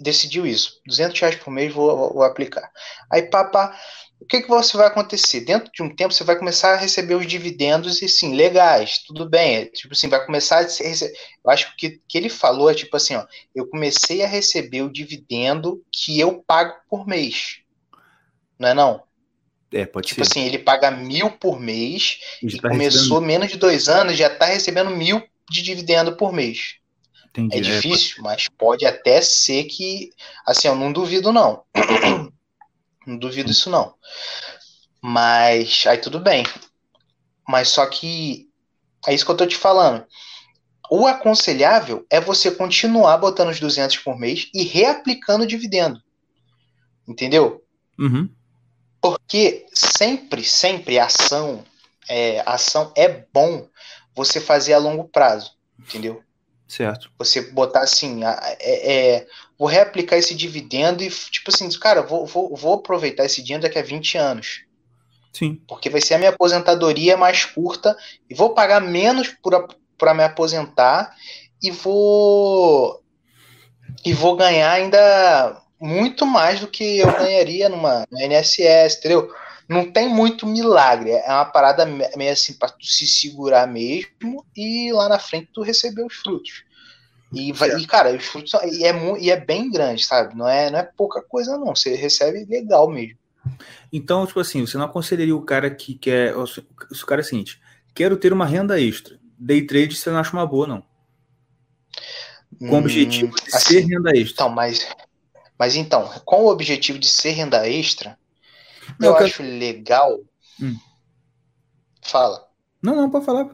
Decidiu isso. 200 reais por mês vou, vou- aplicar. Aí, papá, o que, que você vai acontecer? Dentro de um tempo você vai começar a receber os dividendos e sim, legais, tudo bem. É, tipo assim, vai começar a se rece- Eu acho que que ele falou é tipo assim, ó. Eu comecei a receber o dividendo que eu pago por mês. Não é não? É, pode Tipo ser. assim, ele paga mil por mês Ele e tá começou recebendo- menos de dois anos, já está recebendo mil de dividendo por mês. Entendi, é difícil, é... mas pode até ser que. Assim, eu não duvido, não. (clears throat) não duvido isso, não. Mas aí tudo bem. Mas só que. É isso que eu tô te falando. O aconselhável é você continuar botando os 200 por mês e reaplicando o dividendo. Entendeu? Uhum. Porque sempre, sempre ação, é, ação é bom você fazer a longo prazo. Entendeu? Certo. Você botar assim, é, é, vou reaplicar esse dividendo e, tipo assim, cara, vou, vou, vou aproveitar esse dinheiro daqui a 20 anos. Sim. Porque vai ser a minha aposentadoria mais curta e vou pagar menos para me aposentar e vou e vou ganhar ainda muito mais do que eu ganharia numa, NSS, entendeu? Não tem muito milagre, é uma parada meio assim para tu se segurar mesmo e lá na frente tu receber os frutos. E, vai, e cara, os frutos são, e, é, e é bem grande, sabe? Não é, não é pouca coisa, não. Você recebe legal mesmo. Então, tipo assim, você não aconselharia o cara que quer. Se o cara é o seguinte, quero ter uma renda extra. Day trade você não acha uma boa, não. Com o hum, objetivo de assim, ser renda extra. Então, mas, mas então, com o objetivo de ser renda extra, não, eu, acho legal. Hum. Fala. Não, não, pode falar.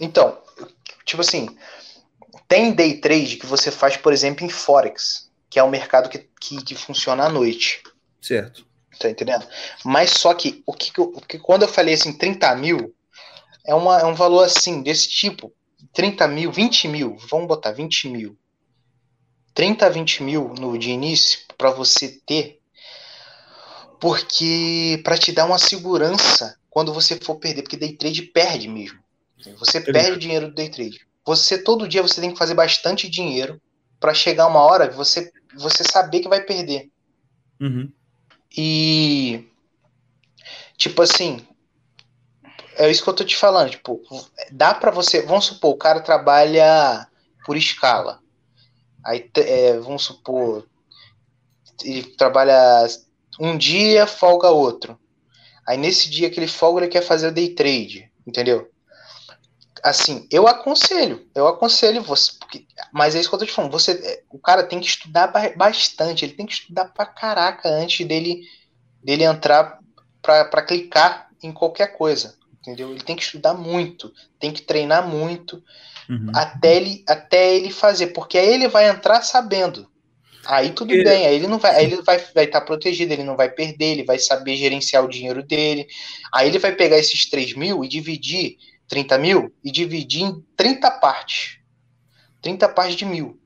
Então, tipo assim, tem day trade que você faz, por exemplo, em Forex, que é um mercado que, que, que funciona à noite. Certo. Tá entendendo? Mas só que o que, o que quando eu falei assim, 30 mil, é, uma, é um valor assim, desse tipo. 30 mil, 20 mil, vamos botar 20 mil. 30 a 20 mil no de início para você ter, porque para te dar uma segurança quando você for perder, porque day trade perde mesmo. Você perde o dinheiro do day trade. Você todo dia você tem que fazer bastante dinheiro para chegar uma hora que você você saber que vai perder. Uhum. E tipo assim, é isso que eu tô te falando, tipo, dá para você, vamos supor, o cara trabalha por escala. Aí é, vamos supor, ele trabalha um dia, folga outro. Aí nesse dia que ele folga, ele quer fazer o day trade, entendeu? Assim, eu aconselho, eu aconselho você, porque, mas é isso que eu tô te falando, você, o cara tem que estudar bastante, ele tem que estudar pra caraca antes dele, dele entrar pra, pra clicar em qualquer coisa, entendeu? Ele tem que estudar muito, tem que treinar muito, uhum. até, ele, até ele fazer, porque aí ele vai entrar sabendo, Aí tudo bem, aí ele não vai, aí ele vai estar vai tá protegido, ele não vai perder, ele vai saber gerenciar o dinheiro dele. Aí ele vai pegar esses 3 mil e dividir 30 mil e dividir em 30 partes. 30 partes de mil.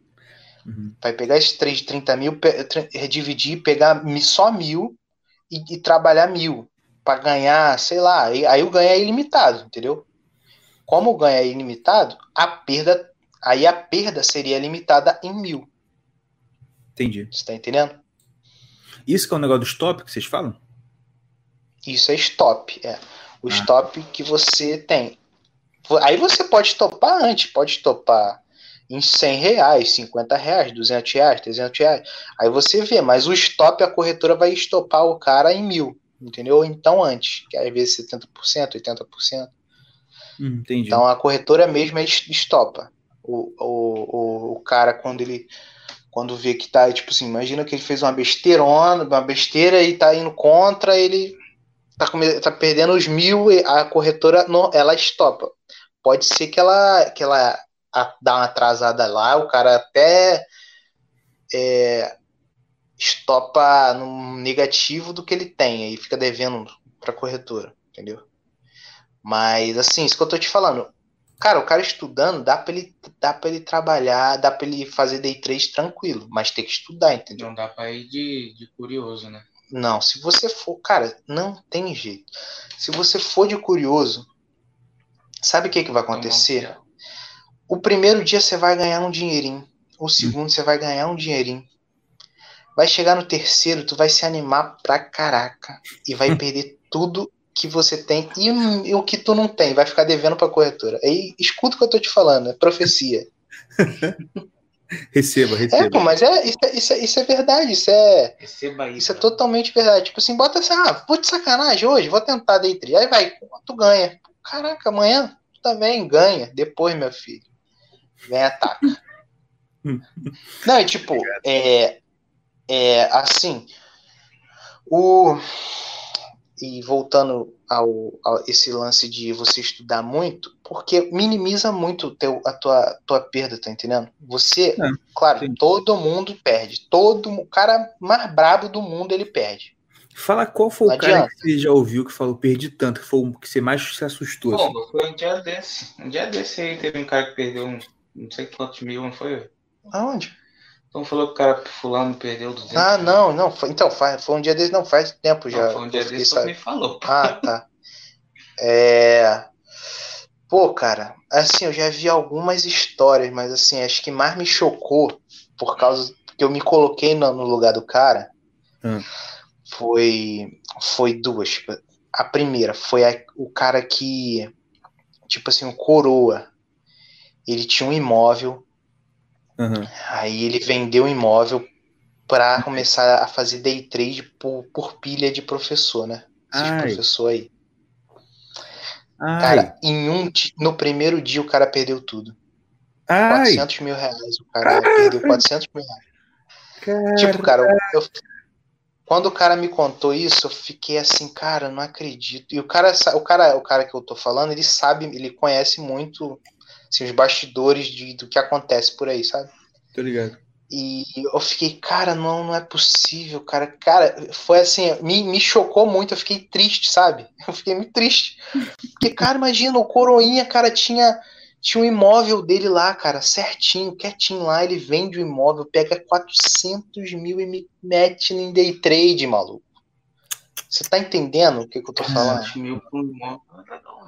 Uhum. Vai pegar esses 3 de 30 mil, dividir, pegar só mil e, e trabalhar mil. para ganhar, sei lá, aí, aí o ganho é ilimitado, entendeu? Como o ganho é ilimitado, a perda. Aí a perda seria limitada em mil. Entendi. Você tá entendendo? Isso que é o negócio do stop que vocês falam? Isso é stop, é. O ah. stop que você tem. Aí você pode topar antes, pode topar em 100 reais, 50 reais, 200 reais, 300 reais. Aí você vê, mas o stop, a corretora vai estopar o cara em mil, entendeu? Então antes, que às vezes 70%, 80%. Entendi. Então a corretora mesmo estopa. O, o, o, cara, quando ele quando vê que tá, tipo assim, imagina que ele fez uma besteirona, uma besteira e tá indo contra, ele tá, tá perdendo os mil, a corretora não, ela estopa pode ser que ela, que ela dá uma atrasada lá, o cara até é, estopa no negativo do que ele tem, aí fica devendo para corretora, entendeu? Mas assim, isso que eu tô te falando, cara, o cara estudando, dá para ele, dá para ele trabalhar, dá para ele fazer day trade tranquilo, mas tem que estudar, entendeu? Não dá para ir de, de curioso, né? Não, se você for, cara, não tem jeito. Se você for de curioso, Sabe o que, que vai acontecer? O primeiro dia você vai ganhar um dinheirinho. O segundo você vai ganhar um dinheirinho. Vai chegar no terceiro, tu vai se animar pra caraca. E vai (laughs) perder tudo que você tem e, e, o que tu não tem. Vai ficar devendo pra corretora. Aí escuta o que eu tô te falando, é profecia. receba, (laughs) receba. É, pô, mas é isso, é, isso, é, isso é verdade. Isso é, receba isso, isso é totalmente verdade. Tipo assim, bota assim, ah, vou de sacanagem hoje, vou tentar day trade. Aí vai, tu ganha. Caraca, amanhã tu também ganha. Depois, meu filho. Vem ataca. (laughs) Não, é tipo, é, é assim, o e voltando ao, ao, esse lance de você estudar muito, porque minimiza muito teu, a tua, tua perda, tá entendendo? Você, é, claro, sim. todo mundo perde. Todo o cara mais brabo do mundo ele perde. Fala qual foi Não o cara que você já ouviu que falou perdi tanto, que foi o que você mais se assustou. Bom, assim. foi um dia desse. Um dia desse aí teve um cara que perdeu um, não sei quantos mil, não foi? Aonde? Então falou que o cara fulano perdeu 200 Ah, não, não. Foi, então, faz, foi um dia desse, não, faz tempo já. Não, foi um dia desse que me falou. Ah, tá. É... Pô, cara, assim, eu já vi algumas histórias, mas assim, acho que mais me chocou por causa que eu me coloquei no, no lugar do cara. Hum. Foi foi duas. A primeira foi a, o cara que tipo assim, um coroa. Ele tinha um imóvel Uhum. Aí ele vendeu o imóvel para começar a fazer day trade por, por pilha de professor, né? Esses Ai. professor aí. Ai. Cara, em um no primeiro dia o cara perdeu tudo. Ai. 400 mil reais. O cara perdeu 400 mil reais. Tipo, cara, eu, quando o cara me contou isso, eu fiquei assim, cara, não acredito. E o cara, o cara, o cara que eu tô falando, ele sabe, ele conhece muito assim, os bastidores de, do que acontece por aí, sabe? Tô ligado. E eu fiquei, cara, não, não é possível, cara. Cara, foi assim, me, me chocou muito, eu fiquei triste, sabe? Eu fiquei muito triste. Porque, cara, imagina, o Coroinha, cara, tinha, tinha um imóvel dele lá, cara, certinho, quietinho lá. Ele vende o imóvel, pega 400 mil e me mete em day trade, maluco. Você tá entendendo o que, que eu tô falando? 400 mil por imóvel.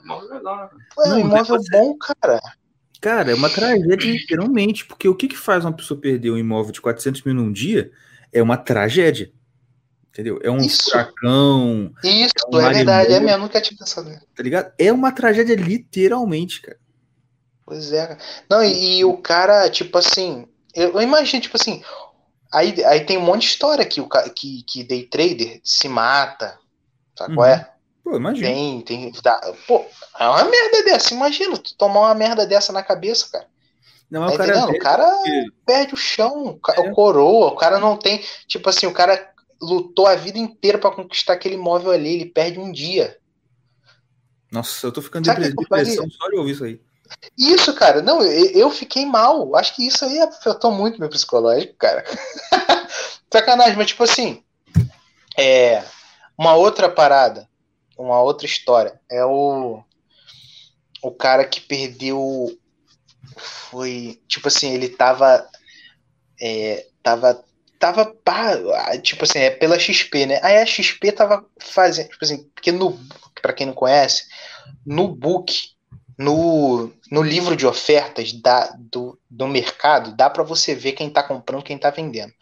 Imóvel legal, né? É, um imóvel bom, cara. Cara, é uma tragédia literalmente, porque o que, que faz uma pessoa perder um imóvel de 400 mil num dia é uma tragédia. Entendeu? É um Isso. furacão. Isso, é, um é verdade, é mesmo, nunca tinha pensado. Tá ligado? É uma tragédia literalmente, cara. Pois é. Não, e, e o cara, tipo assim, eu, eu, imagino, tipo assim, aí, aí tem um monte de história que o que, que day trader se mata, sabe uhum. qual é? Pô, imagina. Tem, tem. Dá, pô, é uma merda dessa. Imagina, tu tomar uma merda dessa na cabeça, cara. Não, tá o cara, o cara perde o chão, é. o coroa, o cara não tem. Tipo assim, o cara lutou a vida inteira para conquistar aquele imóvel ali, ele perde um dia. Nossa, eu tô ficando de depressão só de ouvir isso aí. Isso, cara, não, eu, eu, fiquei mal. Acho que isso aí afetou muito meu psicológico, cara. (laughs) Sacanagem, mas tipo assim, é uma outra parada uma outra história. É o o cara que perdeu foi tipo assim ele tava é, tava tava pá, tipo assim é pela XP né aí a XP tava fazendo tipo assim porque no para quem não conhece no book no, no livro de ofertas da, do, do mercado dá para você ver quem tá comprando quem tá vendendo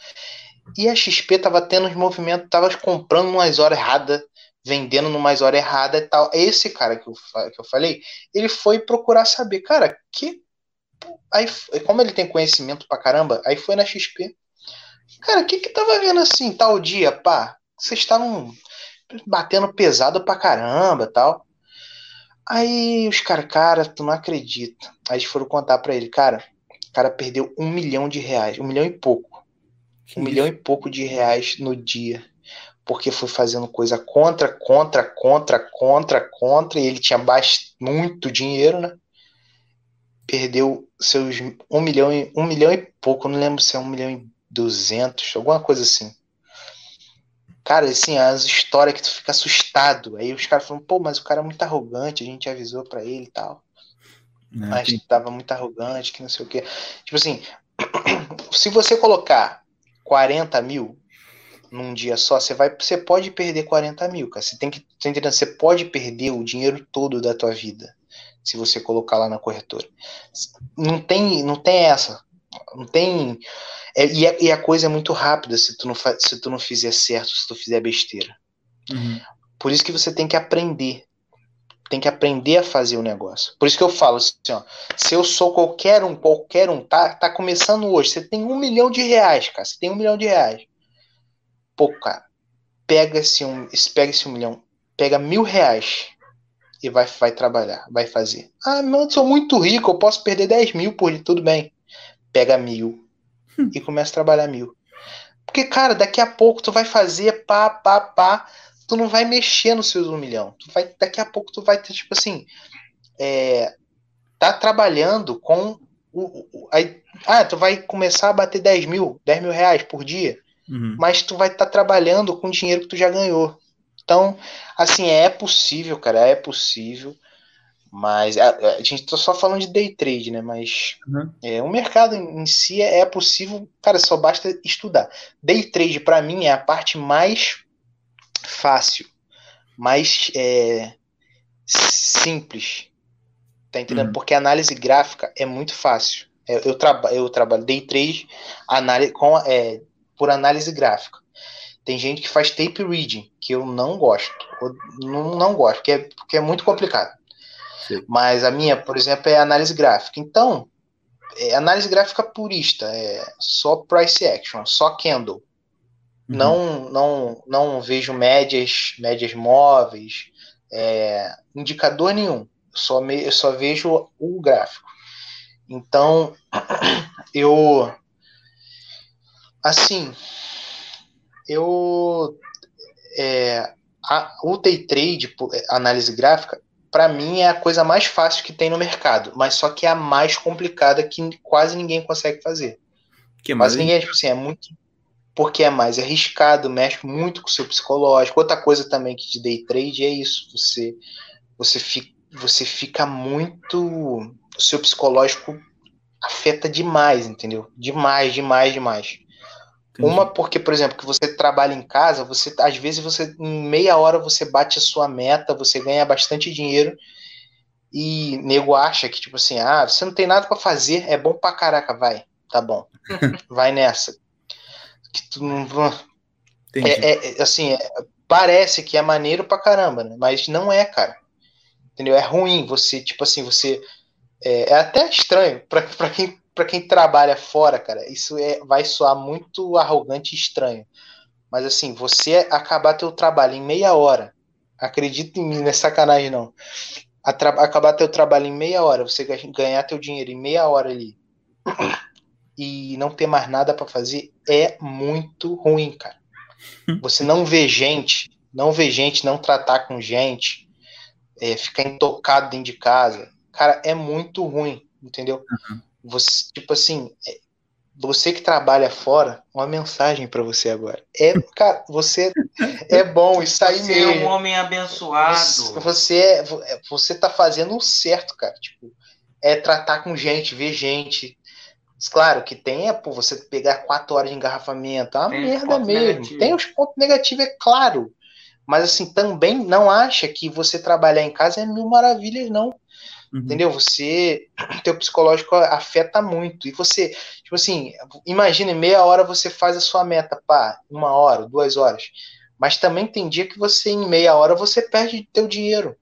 e a XP tava tendo os movimentos tava comprando umas horas erradas vendendo numa hora errada e tal. Esse cara que eu, que eu falei, ele foi procurar saber, cara, que. Aí, como ele tem conhecimento pra caramba, aí foi na XP. Cara, o que que tava vendo assim, tal dia, pá? Vocês estavam batendo pesado pra caramba tal. Aí os caras, cara, tu não acredita. Aí eles foram contar pra ele, cara, o cara perdeu um milhão de reais, um milhão e pouco. Que um isso? milhão e pouco de reais no dia porque foi fazendo coisa contra, contra, contra, contra, contra, e ele tinha muito dinheiro, né? Perdeu seus um milhão e um milhão e pouco, não lembro se é um milhão e duzentos, alguma coisa assim. Cara, assim, as histórias que tu fica assustado. Aí os caras falam, pô, mas o cara é muito arrogante, a gente avisou para ele e tal. Não, mas que tava muito arrogante, que não sei o quê. Tipo assim, (clears throat) se você colocar 40 mil, num dia só, você vai, você pode perder 40 mil, cara. Você tem que, tá entendendo? Você pode perder o dinheiro todo da tua vida se você colocar lá na corretora. Não tem, não tem essa, não tem. É, e, a, e, a, coisa é muito rápida se tu não se tu não fizer certo, se tu fizer besteira. Uhum. Por isso que você tem que aprender. Tem que aprender a fazer o negócio. Por isso que eu falo assim, ó, se eu sou qualquer um, qualquer um, tá, tá começando hoje, você tem um milhão de reais, cara, você tem um milhão de reais pô, cara, pega esse um, pega esse um milhão, pega mil reais e vai, vai trabalhar, vai fazer. Ah, mas eu sou muito rico, eu posso perder 10 mil por dia, tudo bem. Pega mil hum. e começa a trabalhar mil. Porque, cara, daqui a pouco tu vai fazer pá, pá, pá, tu não vai mexer nos seus um milhão. Tu vai, daqui a pouco tu vai ter, tipo assim, é, tá trabalhando com o, o, aí, ah, tu vai começar a bater 10 mil, 10 mil reais por dia, uhum. mas tu vai estar tá trabalhando com dinheiro que tu já ganhou. Então, assim, é possível, cara, é possível. Mas a, a gente tá só falando de day trade, né? Mas uhum. é, o mercado em si é, é possível, cara, só basta estudar. Day trade, para mim, é a parte mais fácil, mais é, simples. Tá entendendo? Uhum. Porque análise gráfica é muito fácil. Eu, eu, traba, eu trabalho day trade análise, com, é, por análise gráfica. Tem gente que faz tape reading, que eu não gosto. não, não gosto, porque é, porque é muito complicado. Sim. Mas a minha, por exemplo, é análise gráfica. Então, é análise gráfica purista, é só price action, só candle. Uhum. Não, não, não vejo médias, médias móveis, é, indicador nenhum. Só me, eu só vejo o gráfico. Então, (clears throat) eu assim, eu é, a, o day trade, análise gráfica, para mim é a coisa mais fácil que tem no mercado, mas só que é a mais complicada que quase ninguém consegue fazer. Que mais quase ninguém, tipo assim, é muito porque é mais arriscado, mexe muito com o seu psicológico. Outra coisa também que de day trade é isso, você você fica, você fica muito o seu psicológico afeta demais, entendeu? Demais, demais, demais. Entendi. Uma porque, por exemplo, que você trabalha em casa, você às vezes você em meia hora você bate a sua meta, você ganha bastante dinheiro e nego acha que tipo assim, ah, você não tem nada para fazer, é bom pra caraca, vai, tá bom, (laughs) vai nessa. Que tu não é, é, é, assim, é, parece que é maneiro pra caramba, né? Mas não é, cara. Entendeu? É ruim você, tipo assim, você é, é até estranho para quem para quem trabalha fora, cara, isso é, vai soar muito arrogante e estranho. Mas assim, você acabar teu trabalho em meia hora, acredita em mim, não é sacanagem não. acabar teu trabalho em meia hora, você ganhar teu dinheiro em meia hora ali (coughs) e não ter mais nada para fazer é muito ruim, cara. (laughs) Você não vê gente, não vê gente, não tratar com gente, é, ficar intocado dentro de casa, cara, é muito ruim, entendeu? Uhum. Você, tipo assim, é, você que trabalha fora, uma mensagem para você agora. É, cara, você é bom isso aí você mesmo. Você é um homem abençoado. Você é, é, você tá fazendo o certo, cara. Tipo, é tratar com gente, ver gente. Claro que tem, é pô, você pegar quatro horas de engarrafamento, é uma tem merda mesmo. Negativo. Tem os pontos negativos, é claro. Mas assim, também não acha que você trabalhar em casa é mil maravilhas, não. Uhum. Entendeu? Você, teu psicológico afeta muito. E você, tipo assim, imagine meia hora você faz a sua meta, pá, uma hora, duas horas. Mas também tem dia que você, em meia hora, você perde teu dinheiro.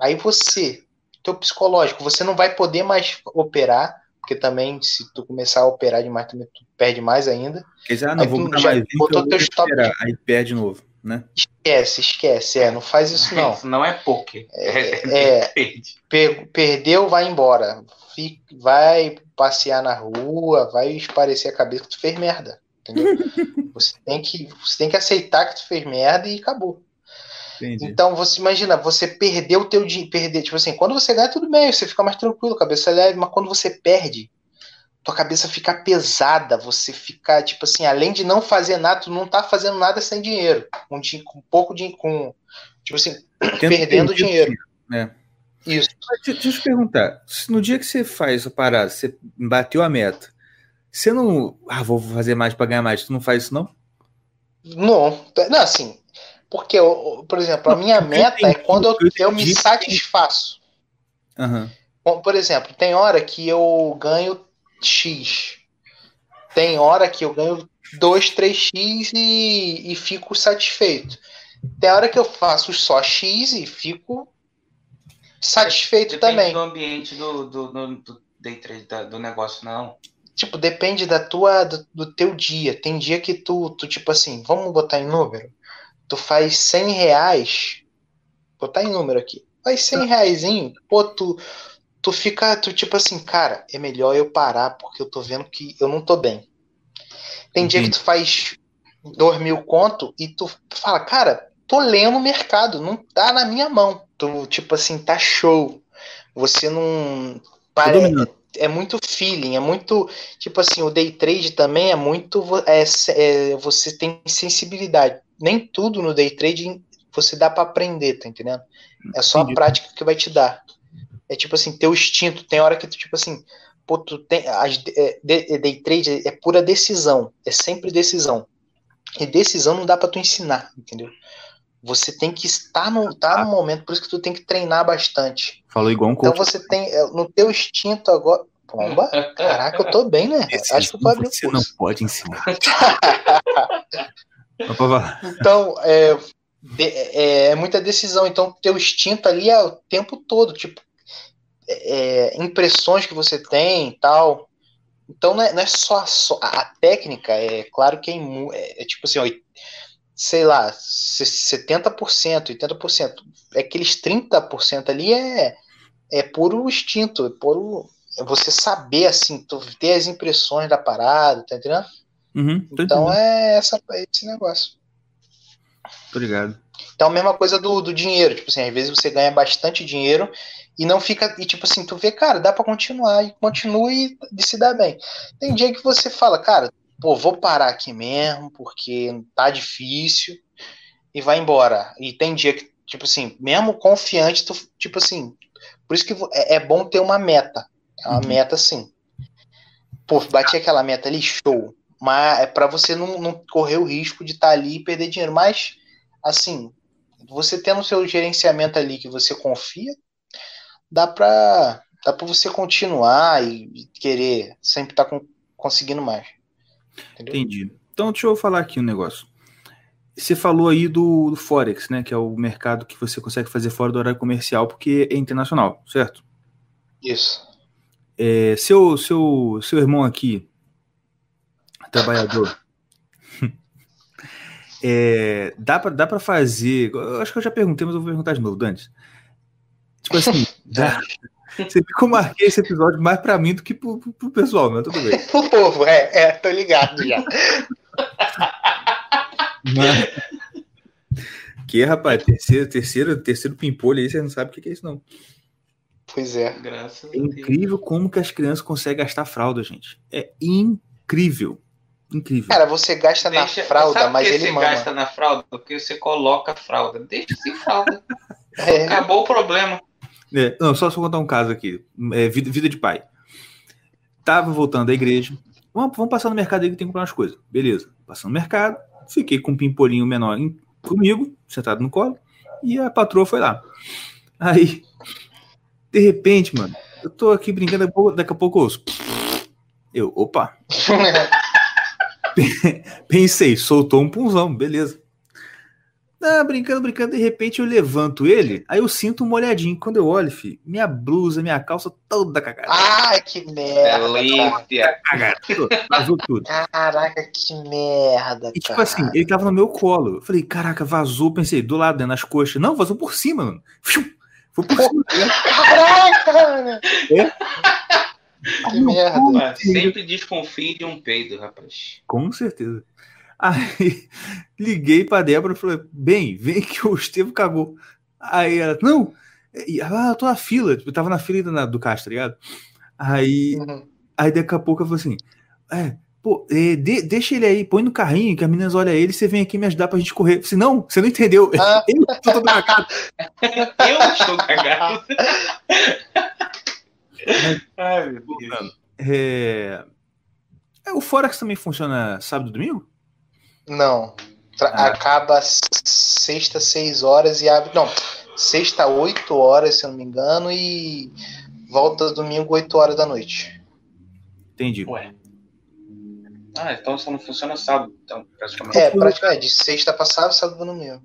Aí você, teu psicológico, você não vai poder mais operar, porque também, se tu começar a operar demais, também tu perde mais ainda. Quer dizer, ah, não, vou botar mais botou teu stop. Aí perde de novo né? Esquece, esquece, é, não faz isso não. Isso (laughs) não é poker. É, é (laughs) per, perdeu, vai embora. Fica, vai passear na rua, vai esparecer a cabeça que tu fez merda, entendeu? (laughs) você tem que, você tem que aceitar que tu fez merda e acabou. Entendi. Então você imagina, você perdeu o teu dinheiro, perder, tipo assim, quando você ganha tudo bem, você fica mais tranquilo, cabeça leve, mas quando você perde, tua cabeça fica pesada, você fica, tipo assim, além de não fazer nada, tu não tá fazendo nada sem dinheiro. Com, com pouco de. Com, tipo assim, perdendo dinheiro. É. Isso. deixa eu te perguntar, se no dia que você faz essa parada, você bateu a meta, você não. Ah, vou fazer mais para ganhar mais, tu não faz isso, não? Não, não, assim. Porque, eu, por exemplo, a minha meta é quando eu, eu me satisfaço. Uhum. Por exemplo, tem hora que eu ganho X. Tem hora que eu ganho 2, 3X e, e fico satisfeito. Tem hora que eu faço só X e fico satisfeito depende também. do ambiente do, do, do, do day trade, do negócio, não. Tipo, depende da tua, do, do, teu dia. Tem dia que tu, tu, tipo assim, vamos botar em número? Tu faz 100 reais, botar em número aqui. vai 100 reais, pô, tu, tu fica, tu tipo assim, cara, é melhor eu parar porque eu tô vendo que eu não tô bem. Tem dia que tu faz dois mil conto e tu fala, cara, tô lendo o mercado, não tá na minha mão. Tu, tipo assim, tá show. Você não. Pare... É, muito feeling, é muito. Tipo assim, o day trade também é muito. É, é, você tem sensibilidade. Nem tudo no day trade você dá para aprender, tá entendendo? É só Entendi. a prática que vai te dar. É tipo assim, teu instinto. Tem hora que tu, tipo assim, pô, tu tem. As, é, é, day trade é pura decisão. É sempre decisão. E decisão não dá para tu ensinar, entendeu? Você tem que estar no, tá no momento, por isso que tu tem que treinar bastante. Falou igual um coach. Então você tem, é, no teu instinto agora. Pomba? Caraca, eu tô bem, né? Esse Acho que eu abrir Você não pode ensinar. (laughs) então, é, é, é, muita decisão. Então, teu instinto ali é o tempo todo. Tipo, é, impressões que você tem e tal. Então não é, não é só, só, a técnica, é claro que é, é, é tipo assim, sei lá, 70%, 80%. É aqueles 30% ali é, é puro instinto, é puro. É você saber, assim, ter as impressões da parada, tá entendendo? Uhum, então entendendo. é essa, esse negócio. Obrigado. Então a mesma coisa do, do dinheiro, tipo assim, às vezes você ganha bastante dinheiro e não fica, e tipo assim, tu vê, cara, dá para continuar, e continue e se dar bem. Tem dia que você fala, cara, pô, vou parar aqui mesmo, porque tá difícil, e vai embora. E tem dia que, tipo assim, mesmo confiante, tu, tipo assim, por isso que é, é bom ter uma meta. É uma uhum. meta, sim. Pô, bati aquela meta ali, show. Mas é para você não, não correr o risco de estar tá ali e perder dinheiro. Mas, assim, você tendo o seu gerenciamento ali que você confia, dá para dá para você continuar e, e, querer sempre estar tá conseguindo mais. Entendeu? Entendi. Então, deixa eu falar aqui um negócio. Você falou aí do, do, Forex, né? Que é o mercado que você consegue fazer fora do horário comercial porque é internacional, certo? Isso. É, seu, seu, seu irmão aqui, trabalhador, (laughs) é, dá para dá fazer. Eu acho que eu já perguntei, mas eu vou perguntar de novo, Dantes. Tipo assim, dá, você viu que eu marquei esse episódio mais pra mim do que pro, pro, pro pessoal, mas tudo bem. (laughs) Pro povo, é, é, tô ligado já. Mas... Que, rapaz, terceiro, terceiro, terceiro pimpolho aí, você não sabe o que é isso, não. Pois é. Graças é incrível como que as crianças conseguem gastar fralda, gente. É incrível. Incrível. Cara, você gasta Deixa, na fralda, mas ele você mama. gasta na fralda? Porque você coloca a fralda. Deixa sem fralda. (laughs) É. Acabou o problema. É, não, só, só contar um caso aqui. É, vida, vida de pai. Tava voltando da igreja. Vamos, vamos passar no mercado aí que tem que comprar umas coisas. Beleza. Passando no mercado. Fiquei com um pimpolinho menor em, comigo, sentado no colo. E a patroa foi lá. Aí, de repente, mano, eu tô aqui brincando, daqui a pouco eu ouço. Eu, opa. (laughs) Pensei, soltou um punzão, beleza. Ah, brincando, brincando, de repente eu levanto ele, aí eu sinto um molhadinho. Quando eu olho, filho, minha blusa, minha calça toda cagada. Ai, que merda. Delícia. Cagada, vazou tudo. Caraca, que merda. E tipo cara. assim, ele tava no meu colo. Eu falei, caraca, vazou. Pensei, do lado, né, nas coxas. Não, vazou por cima, mano. Foi por cima. Caraca, mano. É? Que merda. Sempre desconfie de um peido, rapaz. Com certeza. Aí liguei para Débora e falei: bem, vem que o Estevam cagou. Aí ela, não, ah, eu tô na fila, tipo, eu tava na fila do, do caixa, tá ligado? Aí, uhum. aí daqui a pouco eu falei assim: é, pô, é, de, deixa ele aí, põe no carrinho, que as meninas olham ele, você vem aqui me ajudar pra gente correr. Falei, assim, não, você não entendeu. Ah. (laughs) Eu estou cagado. (laughs) eu estou cagado. Ai, meu Deus. É... é... O Forex também funciona sábado e domingo? Não. Ah. Acaba sexta, seis horas e abre. Não, sexta, oito horas, se eu não me engano, e volta domingo, oito horas da noite. Entendi. Ué. Ah, então só não funciona sábado, então, praticamente. É, praticamente, de sexta para sábado, sábado no domingo.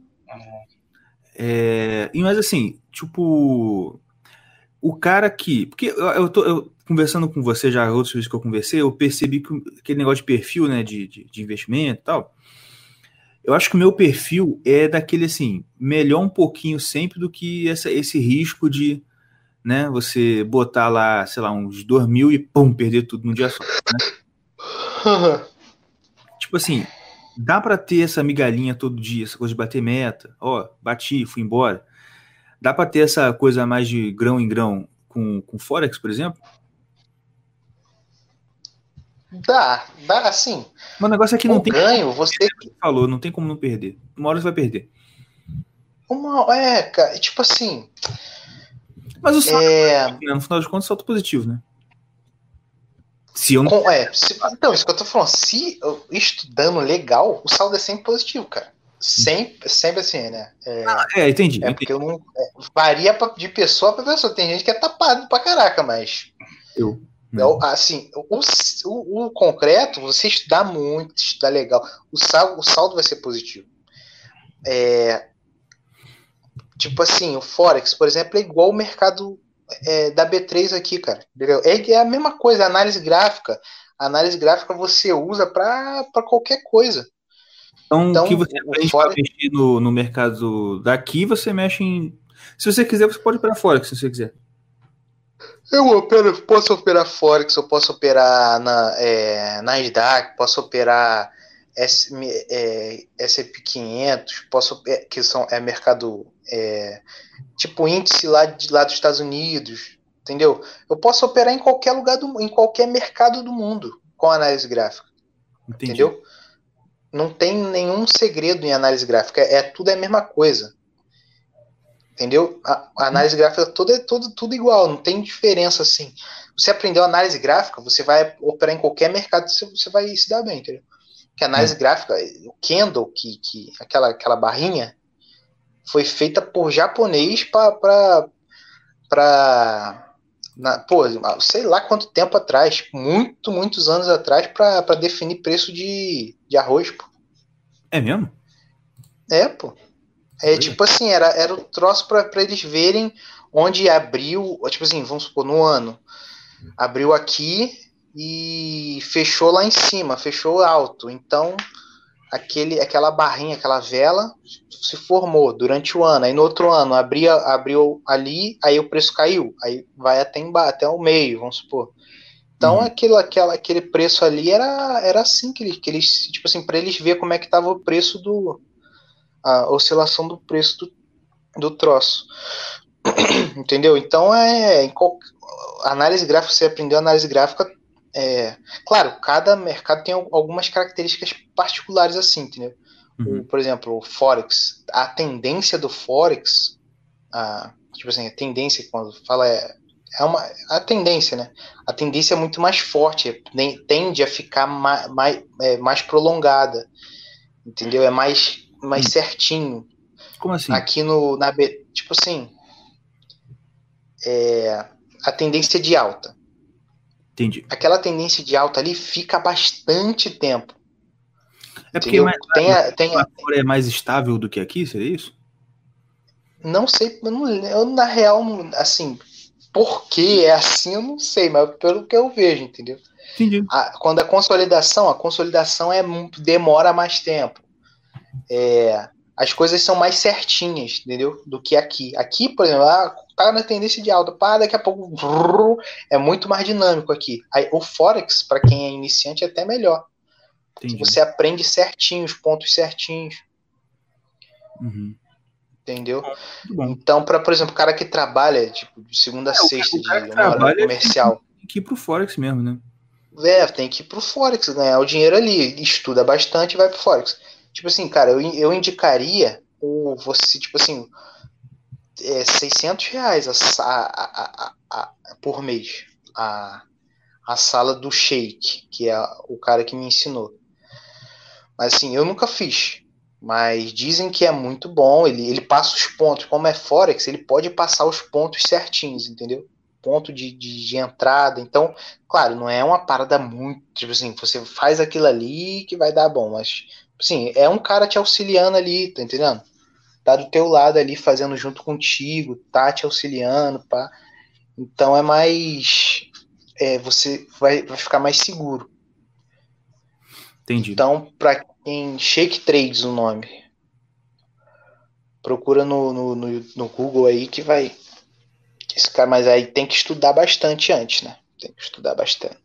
É, mas assim, tipo, o cara que. Porque eu, eu tô eu, conversando com você já outras vezes que eu conversei, eu percebi que aquele negócio de perfil, né, de, de, de investimento e tal, Eu acho que o meu perfil é daquele assim, melhor um pouquinho sempre do que essa, esse risco de né, você botar lá, sei lá, uns 2 mil e pum, perder tudo num dia só. Né? (laughs) tipo assim, dá para ter essa migalhinha todo dia, essa coisa de bater meta. Ó, bati, fui embora. Dá para ter essa coisa mais de grão em grão com, com Forex, por exemplo? Dá, dá assim. Mas o negócio é que não tem. ganho, você. Falou, não tem como não perder. Uma hora você vai perder. Uma, é, cara, tipo assim. Mas o saldo, é... Né? no final de contas, salto positivo, né? Se eu não... Com, é, se, então, isso que eu tô falando, se eu, estudando legal, o saldo é sempre positivo, cara. Sempre, sempre assim, né? É, ah, é entendi. É entendi. porque não. É, varia de pessoa pra pessoa. Tem gente que é tapado pra caraca, mas. Eu. Não. Assim, o, o, o, concreto, você estudar muito, estudar legal, o saldo, o saldo vai ser positivo. É, tipo assim, o Forex, por exemplo, é igual o mercado é, da B3 aqui, cara. Entendeu? É, é a mesma coisa, análise gráfica. A análise gráfica você usa para qualquer coisa. Então, então o que você aprende Forex... mexer no, no mercado daqui, você mexe em. Se você quiser, você pode operar Forex, se você quiser. Eu opero, posso operar Forex, eu posso operar na é, Nasdaq, posso operar S, é, S&P 500, posso, é, que são, é mercado é, tipo índice lá, de, lá dos Estados Unidos, entendeu? Eu posso operar em qualquer lugar, do, em qualquer mercado do mundo com análise gráfica, Entendi. entendeu? Não tem nenhum segredo em análise gráfica, é, é tudo é a mesma coisa. Entendeu? A, a análise gráfica toda é tudo, tudo igual, não tem diferença assim. Você aprendeu análise gráfica, você vai operar em qualquer mercado, você, você vai se dar bem, entendeu? Que análise hum. gráfica, o candle, que, que aquela, aquela barrinha, foi feita por japonês para para pô, sei lá quanto tempo atrás, muito, muitos anos atrás, para definir preço de, de arroz, pô. É mesmo? É, pô. É tipo assim, era, era o troço para eles verem onde abriu, tipo assim, vamos supor, no ano. Abriu aqui e fechou lá em cima, fechou alto. Então, aquele, aquela barrinha, aquela vela se formou durante o ano. Aí no outro ano abria, abriu ali, aí o preço caiu. Aí vai até, embaixo, até o meio, vamos supor. Então uhum. aquilo, aquela, aquele preço ali era, era assim que eles, que eles tipo assim, para eles ver como é que estava o preço do, a oscilação do preço do, do troço. (clears throat) Entendeu? Então é. Qual, análise gráfica, você aprendeu análise gráfica. É, claro, cada mercado tem algumas características particulares assim, entendeu? Uhum. O, por exemplo, o Forex, a tendência do Forex, a, tipo assim, a tendência, quando fala é, é uma a tendência, né? A tendência é muito mais forte, tende a ficar mais, mais, é, mais prolongada, entendeu? É mais mais hum. certinho. Como assim? Aqui no na tipo assim, é, a tendência de alta. Entendi. Aquela tendência de alta ali fica bastante tempo. É porque mais, tem a, tem a, é mais estável do que aqui, seria isso? Não sei, eu, não, eu na real, assim, por que é assim, eu não sei, mas pelo que eu vejo, entendeu? Entendi. A, quando a consolidação, a consolidação é demora mais tempo é, as coisas são mais certinhas, entendeu? Do que aqui. Aqui, por exemplo, ah, tá na tendência de alta, pá, daqui a pouco é muito mais dinâmico aqui. Aí, o Forex, para quem é iniciante, é até melhor. Entendi. Você aprende certinho, os pontos certinhos. Uhum. Entendeu? Então, para, por exemplo, o cara que trabalha, tipo, de segunda a é, sexta, de hora comercial. Tem que ir pro Forex mesmo, né? É, tem que ir pro Forex, ganhar o dinheiro ali. Estuda bastante e vai pro Forex. Tipo assim, cara, eu, eu indicaria o você, tipo assim, é, 600 reais a, a, a, a, por mês a, a sala do Sheik, que é o cara que me ensinou. Mas assim, eu nunca fiz. Mas dizem que é muito bom. Ele, ele passa os pontos. Como é Forex, ele pode passar os pontos certinhos, entendeu? Ponto de, de, de entrada. Então, claro, não é uma parada muito. Tipo assim, você faz aquilo ali que vai dar bom. Mas Sim, é um cara te auxiliando ali, tá entendendo? Tá do teu lado ali, fazendo junto contigo, tá te auxiliando, pá. Então é mais. É, você vai, vai ficar mais seguro. Entendi. Então, pra, em Shake Trades o nome. Procura no, no, no, no Google aí que vai. Esse cara, mas aí tem que estudar bastante antes, né? Tem que estudar bastante.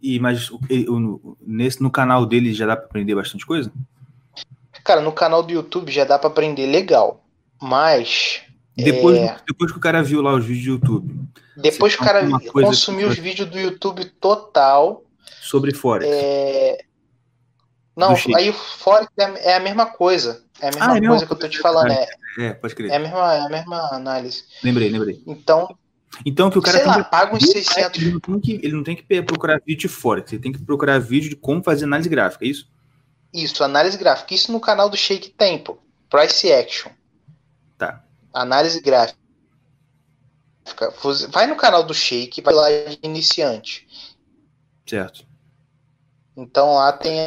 E mas nesse no canal dele já dá para aprender bastante coisa? Cara, no canal do YouTube já dá pra aprender legal. Mas Depois, É. depois que o cara viu lá os vídeos do YouTube depois que o cara que- os vídeos do YouTube total, sobre Forex. é... Não, aí o Forex é a mesma coisa. É a mesma Ah, é coisa que eu tô te falando. É, É, pode crer. é, a mesma, é a mesma análise. Lembrei, lembrei. Então, Então que o cara sei tem lá, que paga uns aprender, 600. Ele não, tem que, ele não tem que procurar vídeo de Forex, ele tem que procurar vídeo de como fazer análise gráfica, é isso? Isso, análise gráfica. Isso no canal do Shake Tempo. Price Action. Tá. Análise gráfica. Vai no canal do Shake, vai lá de iniciante. Certo. Então lá tem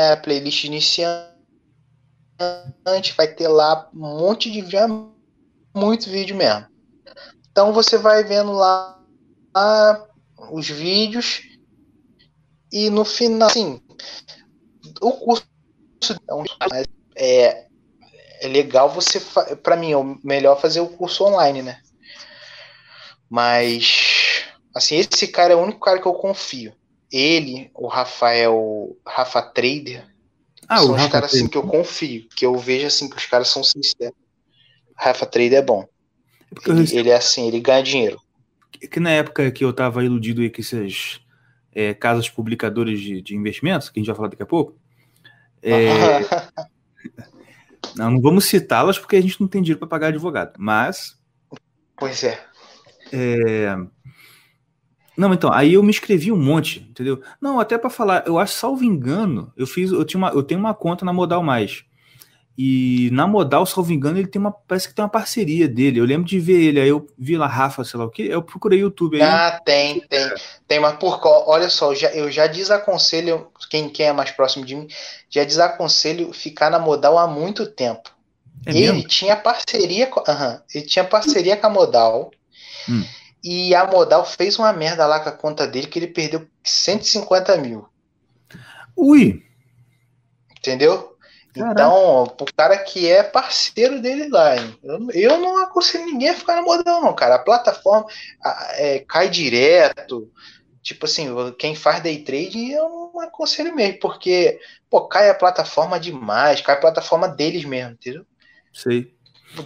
a playlist iniciante, vai ter lá um monte de vídeo, muito vídeo mesmo. Então você vai vendo lá, lá os vídeos e no final, assim, o curso é, é legal você, para mim, é melhor fazer o curso online, né? Mas, assim, esse cara é o único cara que eu confio ele, o Rafael, Rafa Trader, Ah, são os caras assim que eu confio, que eu vejo assim que os caras são sinceros. Rafa Trader é bom. É Ele, ele é assim, ele ganha dinheiro. que na época que eu tava iludido aí com essas é, casas publicadoras de, de investimentos, que a gente vai falar daqui a pouco, é, (laughs) não, não vamos citá-las porque a gente não tem dinheiro para pagar advogado, mas pois é. É... Não, então, aí eu me inscrevi um monte, entendeu? Não, até para falar, eu acho, salvo engano, eu fiz, eu tinha uma, eu tenho uma conta na Modal Mais. E na Modal, salvo engano, ele tem uma, parece que tem uma parceria dele. Eu lembro de ver ele, aí eu vi lá Rafa, sei lá o quê, eu procurei YouTube aí. Ah, tem, tem. Tem, mas por olha só, eu já, eu já desaconselho, quem, quem é mais próximo de mim, já desaconselho ficar na modal há muito tempo. é ele mesmo? tinha parceria ele tinha parceria com a Modal. Hum. E a Modal fez uma merda lá com a conta dele que ele perdeu 150 mil. Ui, Entendeu? Caraca. Então, o cara que é parceiro dele lá, hein? Eu, eu não aconselho ninguém a ficar na modal, não, cara. A plataforma a- é, cai direto. Tipo assim, quem faz day trade, eu não aconselho mesmo, porque, pô, cai a plataforma demais, cai a plataforma deles mesmo, entendeu? sei.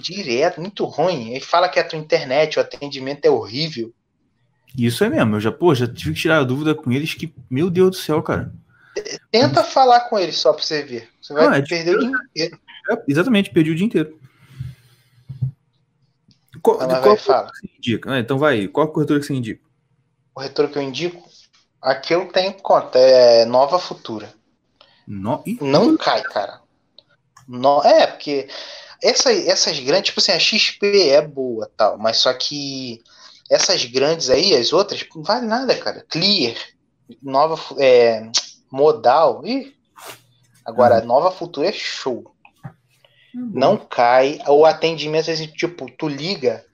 Direto, muito ruim. Ele fala que a tua internet, o atendimento é horrível. Isso é mesmo, eu já, pô, já tive que tirar a dúvida com eles que, meu Deus do céu, cara. Tenta falar com ele só pra você ver. Você vai Não, é perder o dia inteiro. É, exatamente, perdi o dia inteiro. Qual, Ela qual vai falar. que você indica? Ah, então vai, qual corretora que você indica? O retorno que eu indico, aqui eu tenho conta, é Nova Futura. No... Não cai, cara. Não, é, porque essa, essas grandes, tipo assim, a XP é boa tal, mas só que essas grandes aí, as outras, não vale nada, cara. Clear, nova, é, modal, ih. Agora, nova futura é show. Não cai. O atendimento, assim, tipo, tu liga,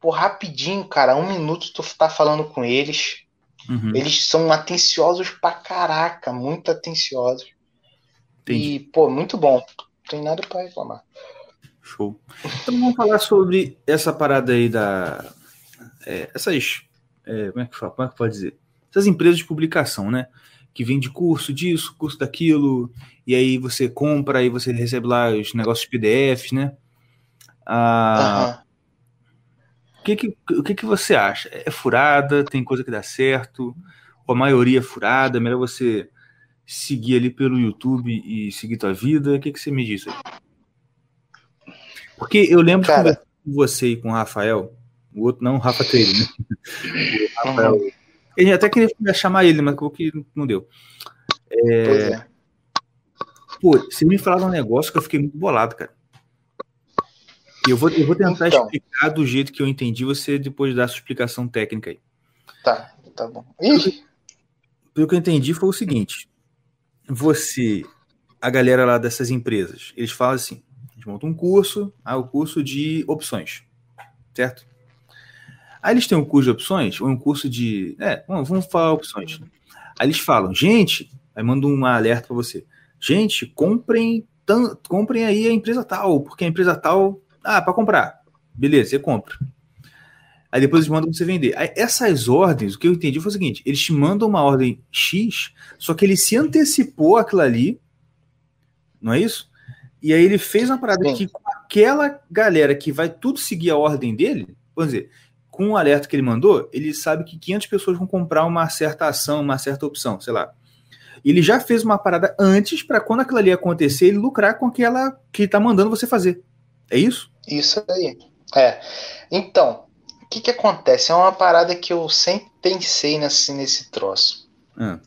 pô, rapidinho, cara, um minuto tu tá falando com eles. Uhum, Eles são atenciosos pra caraca, muito atenciosos. entendi. E, pô, muito bom. Não tem nada pra reclamar. Show. Então vamos falar sobre essa parada aí da. é, essas. é, como é que fala? Como é que pode dizer? Essas empresas de publicação, né? Que vende curso disso, curso daquilo, e aí você compra, aí você recebe lá os negócios PDFs, né? Ah, Aham. o que, que, o que, que você acha? É furada? Tem coisa que dá certo? Ou a maioria é furada? É melhor você seguir ali pelo YouTube e seguir tua vida? O que, que você me diz aí? Porque eu lembro de Cara. conversar com você e com o Rafael, o outro não, o Rafa Treiro, né? (laughs) O Rafael. Ele até queria chamar ele, mas acabou que não deu. Pois é. Pô, você me falaram um negócio que eu fiquei muito bolado, cara. E eu vou, eu vou tentar Então. explicar do jeito que eu entendi, você depois dar a sua explicação técnica aí. Tá, tá bom. Ih, Pelo que eu entendi foi o seguinte: você, a galera lá dessas empresas, eles falam assim: gente monta um curso, ah, o curso de opções, certo? Aí eles têm um curso de opções, ou um curso de. É, vamos falar opções. Aí eles falam, gente, aí manda um alerta para você. gente, comprem, comprem aí a empresa tal, porque a empresa tal, ah, para comprar. Beleza, você compra. Aí depois eles mandam você vender. Aí essas ordens, o que eu entendi foi o seguinte: eles te mandam uma ordem X, só que ele se antecipou aquilo ali, não é isso? E aí ele fez uma parada que com aquela galera que vai tudo seguir a ordem dele, vamos dizer, com o alerta que ele mandou, ele sabe que 500 pessoas vão comprar uma certa ação, uma certa opção, sei lá. Ele já fez uma parada antes para quando aquilo ali acontecer, ele lucrar com aquela que ele tá mandando você fazer. É isso? Isso aí. É. Então, o que que acontece? É uma parada que eu sempre pensei nesse, nesse troço. Hum.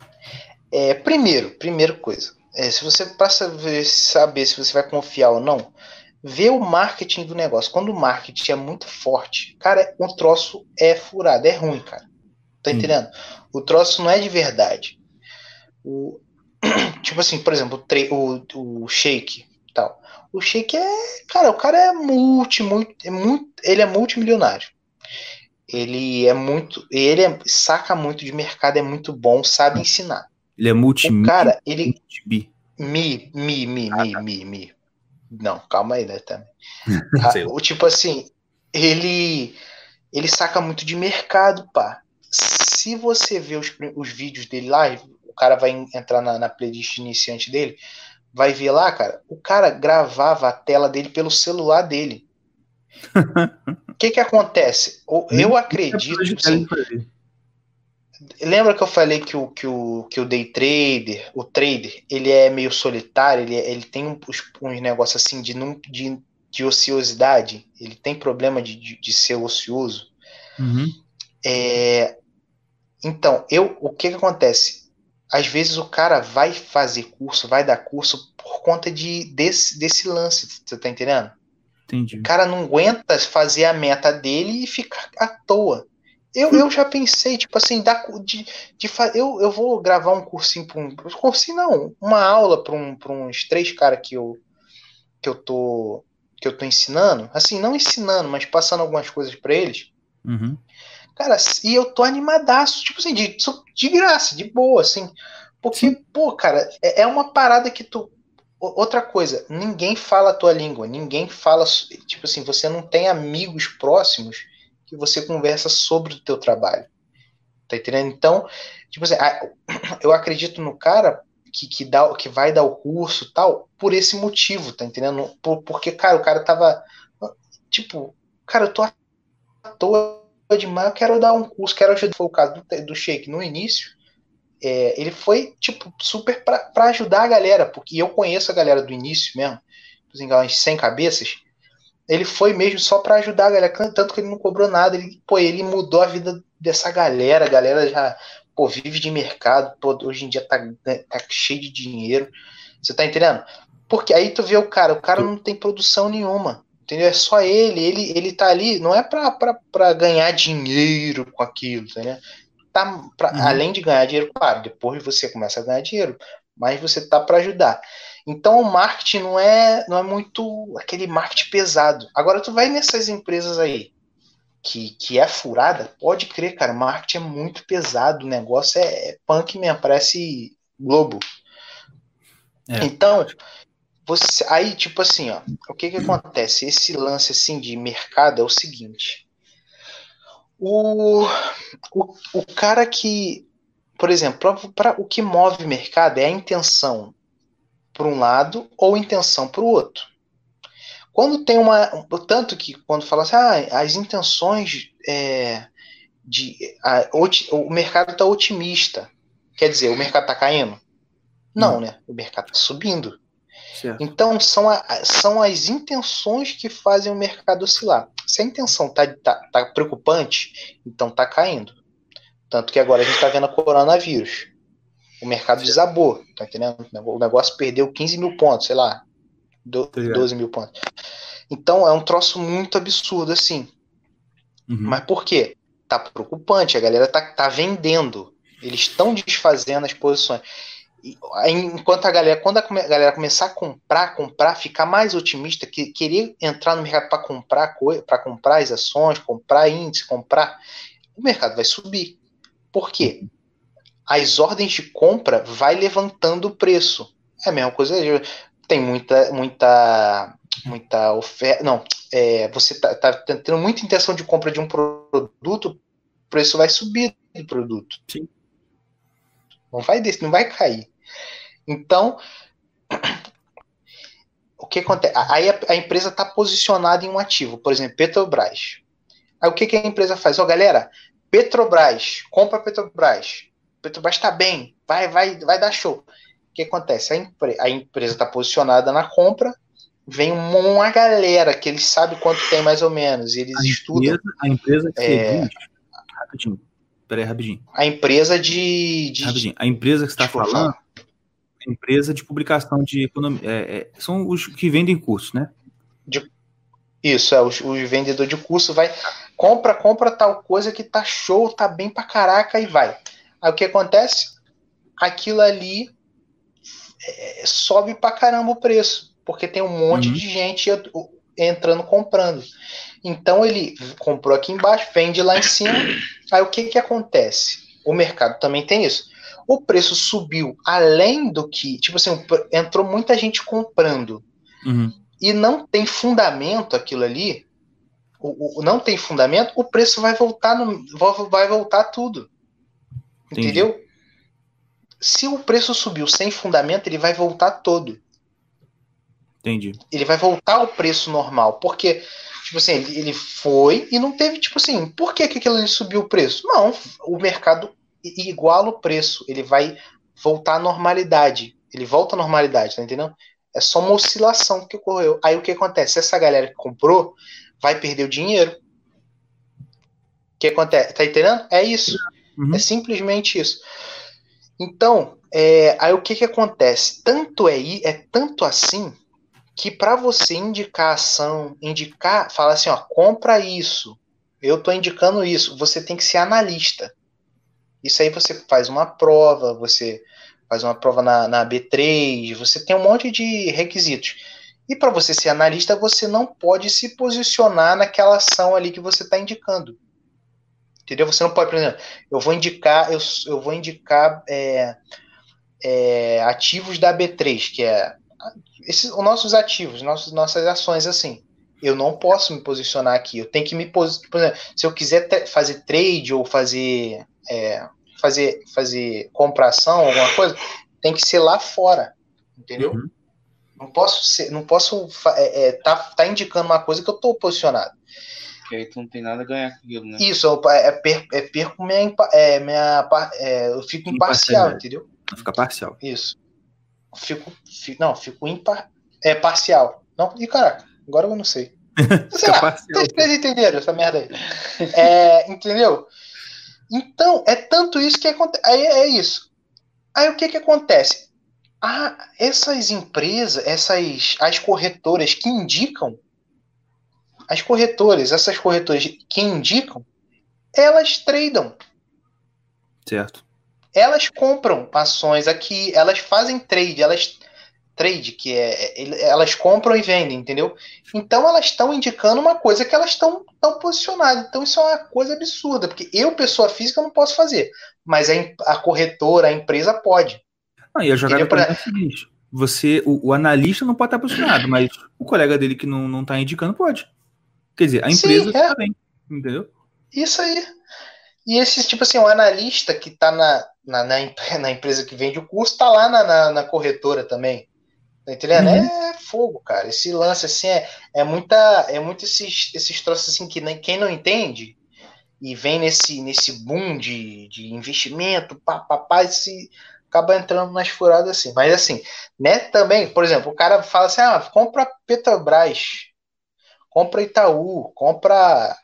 É, primeiro, primeira coisa, é, se você passa a saber se você vai confiar ou não, vê o marketing do negócio. Quando o marketing é muito forte, cara, o troço é furado, é ruim, cara. Tá entendendo? Hum. O troço não é de verdade. O, (clears throat) tipo assim, por exemplo, o, o, o shake tal. O shake é, cara, o cara é multi, muito, é muito, ele é multimilionário. Ele é muito, ele é, saca muito de mercado, é muito bom, sabe ensinar. Ele é multi o cara, ele multi mi, mi, mi, mi, mi, mi. Não, calma aí, né, também. (laughs) Ah, o tipo assim, ele ele saca muito de mercado, pá. Se você vê os, os vídeos dele lá, o cara vai entrar na, na playlist iniciante dele, vai ver lá, cara, o cara gravava a tela dele pelo celular dele. (laughs) O que que acontece? Eu acredito. Assim, lembra que eu falei que o, que, o, que o day trader, o trader, ele é meio solitário, ele, ele tem uns, uns negócios assim de, de, de ociosidade, ele tem problema de, de, de ser ocioso. Uhum. É, então, eu, o que, que acontece? Às vezes o cara vai fazer curso, vai dar curso por conta de, desse, desse lance, você tá entendendo? Entendi. O cara não aguenta fazer a meta dele e ficar à toa. Eu, eu já pensei, tipo assim, da, de, de, eu, eu vou gravar um cursinho para um. Cursinho não, uma aula para um, uns três caras que eu, que eu tô que eu tô ensinando, assim, não ensinando, mas passando algumas coisas para eles. Uhum. Cara, e eu tô animadaço, tipo assim, de, de graça, de boa, assim. Porque, Sim. pô, cara, é, é uma parada que tu. Outra coisa, ninguém fala a tua língua, ninguém fala. Tipo assim, você não tem amigos próximos que você conversa sobre o teu trabalho. Tá entendendo? Então, tipo assim, (clears throat) eu acredito no cara que, que, dá, que vai dar o curso tal, por esse motivo, tá entendendo? Por, porque, cara, o cara tava. Tipo, cara, eu tô à toa demais, eu quero dar um curso, quero ajudar. Foi o caso do, do Sheik no início. É, ele foi, tipo, super para ajudar a galera, porque eu conheço a galera do início mesmo, assim, umas 100 cabeças ele foi mesmo só para ajudar a galera, tanto que ele não cobrou nada. Ele, pô, ele mudou a vida dessa galera. A galera já pô, vive de mercado, pô, hoje em dia tá, tá cheio de dinheiro. Você tá entendendo? Porque aí tu vê o cara, o cara não tem produção nenhuma. Entendeu? É só ele, ele, ele tá ali, não é pra, pra, pra ganhar dinheiro com aquilo, entendeu? Tá pra, uhum. Além de ganhar dinheiro, claro, depois você começa a ganhar dinheiro, mas você tá para ajudar. Então o marketing não é, não é muito aquele marketing pesado. Agora tu vai nessas empresas aí que, que é furada, pode crer, cara, marketing é muito pesado, o negócio é, é punk mesmo, parece Globo. É. Então, você, aí tipo assim, ó, o que que acontece? Esse lance assim de mercado é o seguinte. O, o, o cara que, por exemplo, para o que move mercado é a intenção para um lado ou intenção para o outro. Quando tem uma. Tanto que quando fala assim, ah, as intenções é, de. A, o mercado está otimista. Quer dizer, o mercado está caindo? Não, hum. né? O mercado está subindo. Certo. Então são, a, são as intenções que fazem o mercado oscilar. Se a intenção está tá, tá preocupante, então está caindo. Tanto que agora a gente está vendo o coronavírus. O mercado desabou, tá entendendo? O negócio perdeu 15 mil pontos, sei lá, 12 mil pontos. Então é um troço muito absurdo, assim. Uhum. Mas por quê? Tá preocupante, a galera tá, tá vendendo. Eles estão desfazendo as posições. Enquanto a galera, quando a galera começar a comprar, comprar, ficar mais otimista, que querer entrar no mercado para comprar para comprar as ações, comprar índice, comprar, o mercado vai subir. Por quê? As ordens de compra vai levantando o preço. É a mesma coisa. Tem muita, muita, muita oferta. Não, é, você tá, tá, tendo muita intenção de compra de um produto, o preço vai subir do produto. Sim. Não vai descer, não vai cair. Então, o que acontece? Aí a, a empresa está posicionada em um ativo, por exemplo, Petrobras. Aí o que, que a empresa faz? Ó, oh, galera, Petrobras, compra Petrobras. Petrobras está bem, vai, vai, vai dar show. O que acontece? A, impre a empresa está posicionada na compra, vem uma galera que eles sabem quanto tem mais ou menos, e eles a estudam. Empresa, a empresa que é... rapidinho, peraí, rapidinho. A empresa de. de... Rapidinho, a empresa que você está falando, a empresa de publicação de economia, é, é, são os que vendem cursos, né? De, isso, é, os, os vendedor de curso vai, compra, compra tal coisa que tá show, tá bem pra caraca e vai. Aí o que acontece? Aquilo ali é, sobe pra caramba o preço, porque tem um monte uhum. de gente entrando comprando. Então ele comprou aqui embaixo, vende lá em cima. Aí o que que acontece? O mercado também tem isso. O preço subiu além do que, tipo assim, entrou muita gente comprando. Uhum. E não tem fundamento aquilo ali. O, o, não tem fundamento, o preço vai voltar no, vai voltar tudo. Entendi. Entendeu? Se o preço subiu sem fundamento, ele vai voltar todo. Entendi. Ele vai voltar ao preço normal. Porque, tipo assim, ele, foi e não teve, tipo assim, por que, que aquilo ali subiu o preço? Não, o mercado iguala o preço. Ele vai voltar à normalidade. Ele volta à normalidade, tá entendendo? É só uma oscilação que ocorreu. Aí o que acontece? Essa galera que comprou vai perder o dinheiro. O que acontece? Tá entendendo? É isso. Uhum. É simplesmente isso. Então, é, aí o que que acontece? Tanto é, é tanto assim que para você indicar ação, indicar, fala assim, ó, compra isso. Eu tô indicando isso. Você tem que ser analista. Isso aí você faz uma prova, você faz uma prova na, na B3, você tem um monte de requisitos. E para você ser analista, você não pode se posicionar naquela ação ali que você está indicando. Entendeu? Você não pode, por exemplo, eu vou indicar, eu, eu vou indicar é, é, ativos da B3, que é esses, os nossos ativos, nossos, nossas ações assim. Eu não posso me posicionar aqui. Eu tenho que me posicionar. Por exemplo, se eu quiser fazer trade ou fazer é, fazer, fazer compração, alguma coisa, tem que ser lá fora, entendeu? Uhum. Não posso ser, não posso é, é, tá, tá indicando uma coisa que eu tô posicionado. Que aí tu não tem nada a ganhar com aquilo, né? Isso, eu, é, per, é perco minha, é, minha é, eu fico imparcial, entendeu? Fica parcial. Isso. Fico, fico não, fico impar, é parcial. Não, e caraca, agora eu não sei. (laughs) sei lá, vocês entenderam essa merda aí. É, (laughs) entendeu? Então, é tanto isso que acontece. Aí é isso. Aí o que que acontece? Ah, essas empresas, essas as corretoras que indicam, as corretoras, essas corretoras que indicam, elas tradam. Certo. Elas compram ações aqui, elas fazem trade, elas trade, que é elas compram e vendem, entendeu? Então elas estão indicando uma coisa que elas estão tão posicionadas. Então isso é uma coisa absurda, porque eu, pessoa física, não posso fazer, mas a, a corretora, a empresa pode. Ah, e a jogada pra... é a seguinte: você, o, o, analista não pode estar posicionado, mas o colega dele que não está indicando pode. Quer dizer, a empresa Sim, é. também, entendeu? Isso aí. E esse, tipo assim, o analista que está na, na, na, (laughs) na, empresa que vende o curso, está lá na, na, na corretora também. Tá entendendo? Uhum. É fogo, cara. Esse lance, assim, é, é muita. É muito esses, esses troços assim que nem, quem não entende e vem nesse, nesse boom de, de investimento, papapá, se acaba entrando nas furadas assim. Mas assim, né, também, por exemplo, o cara fala assim: ah, compra Petrobras, compra Itaú, compra.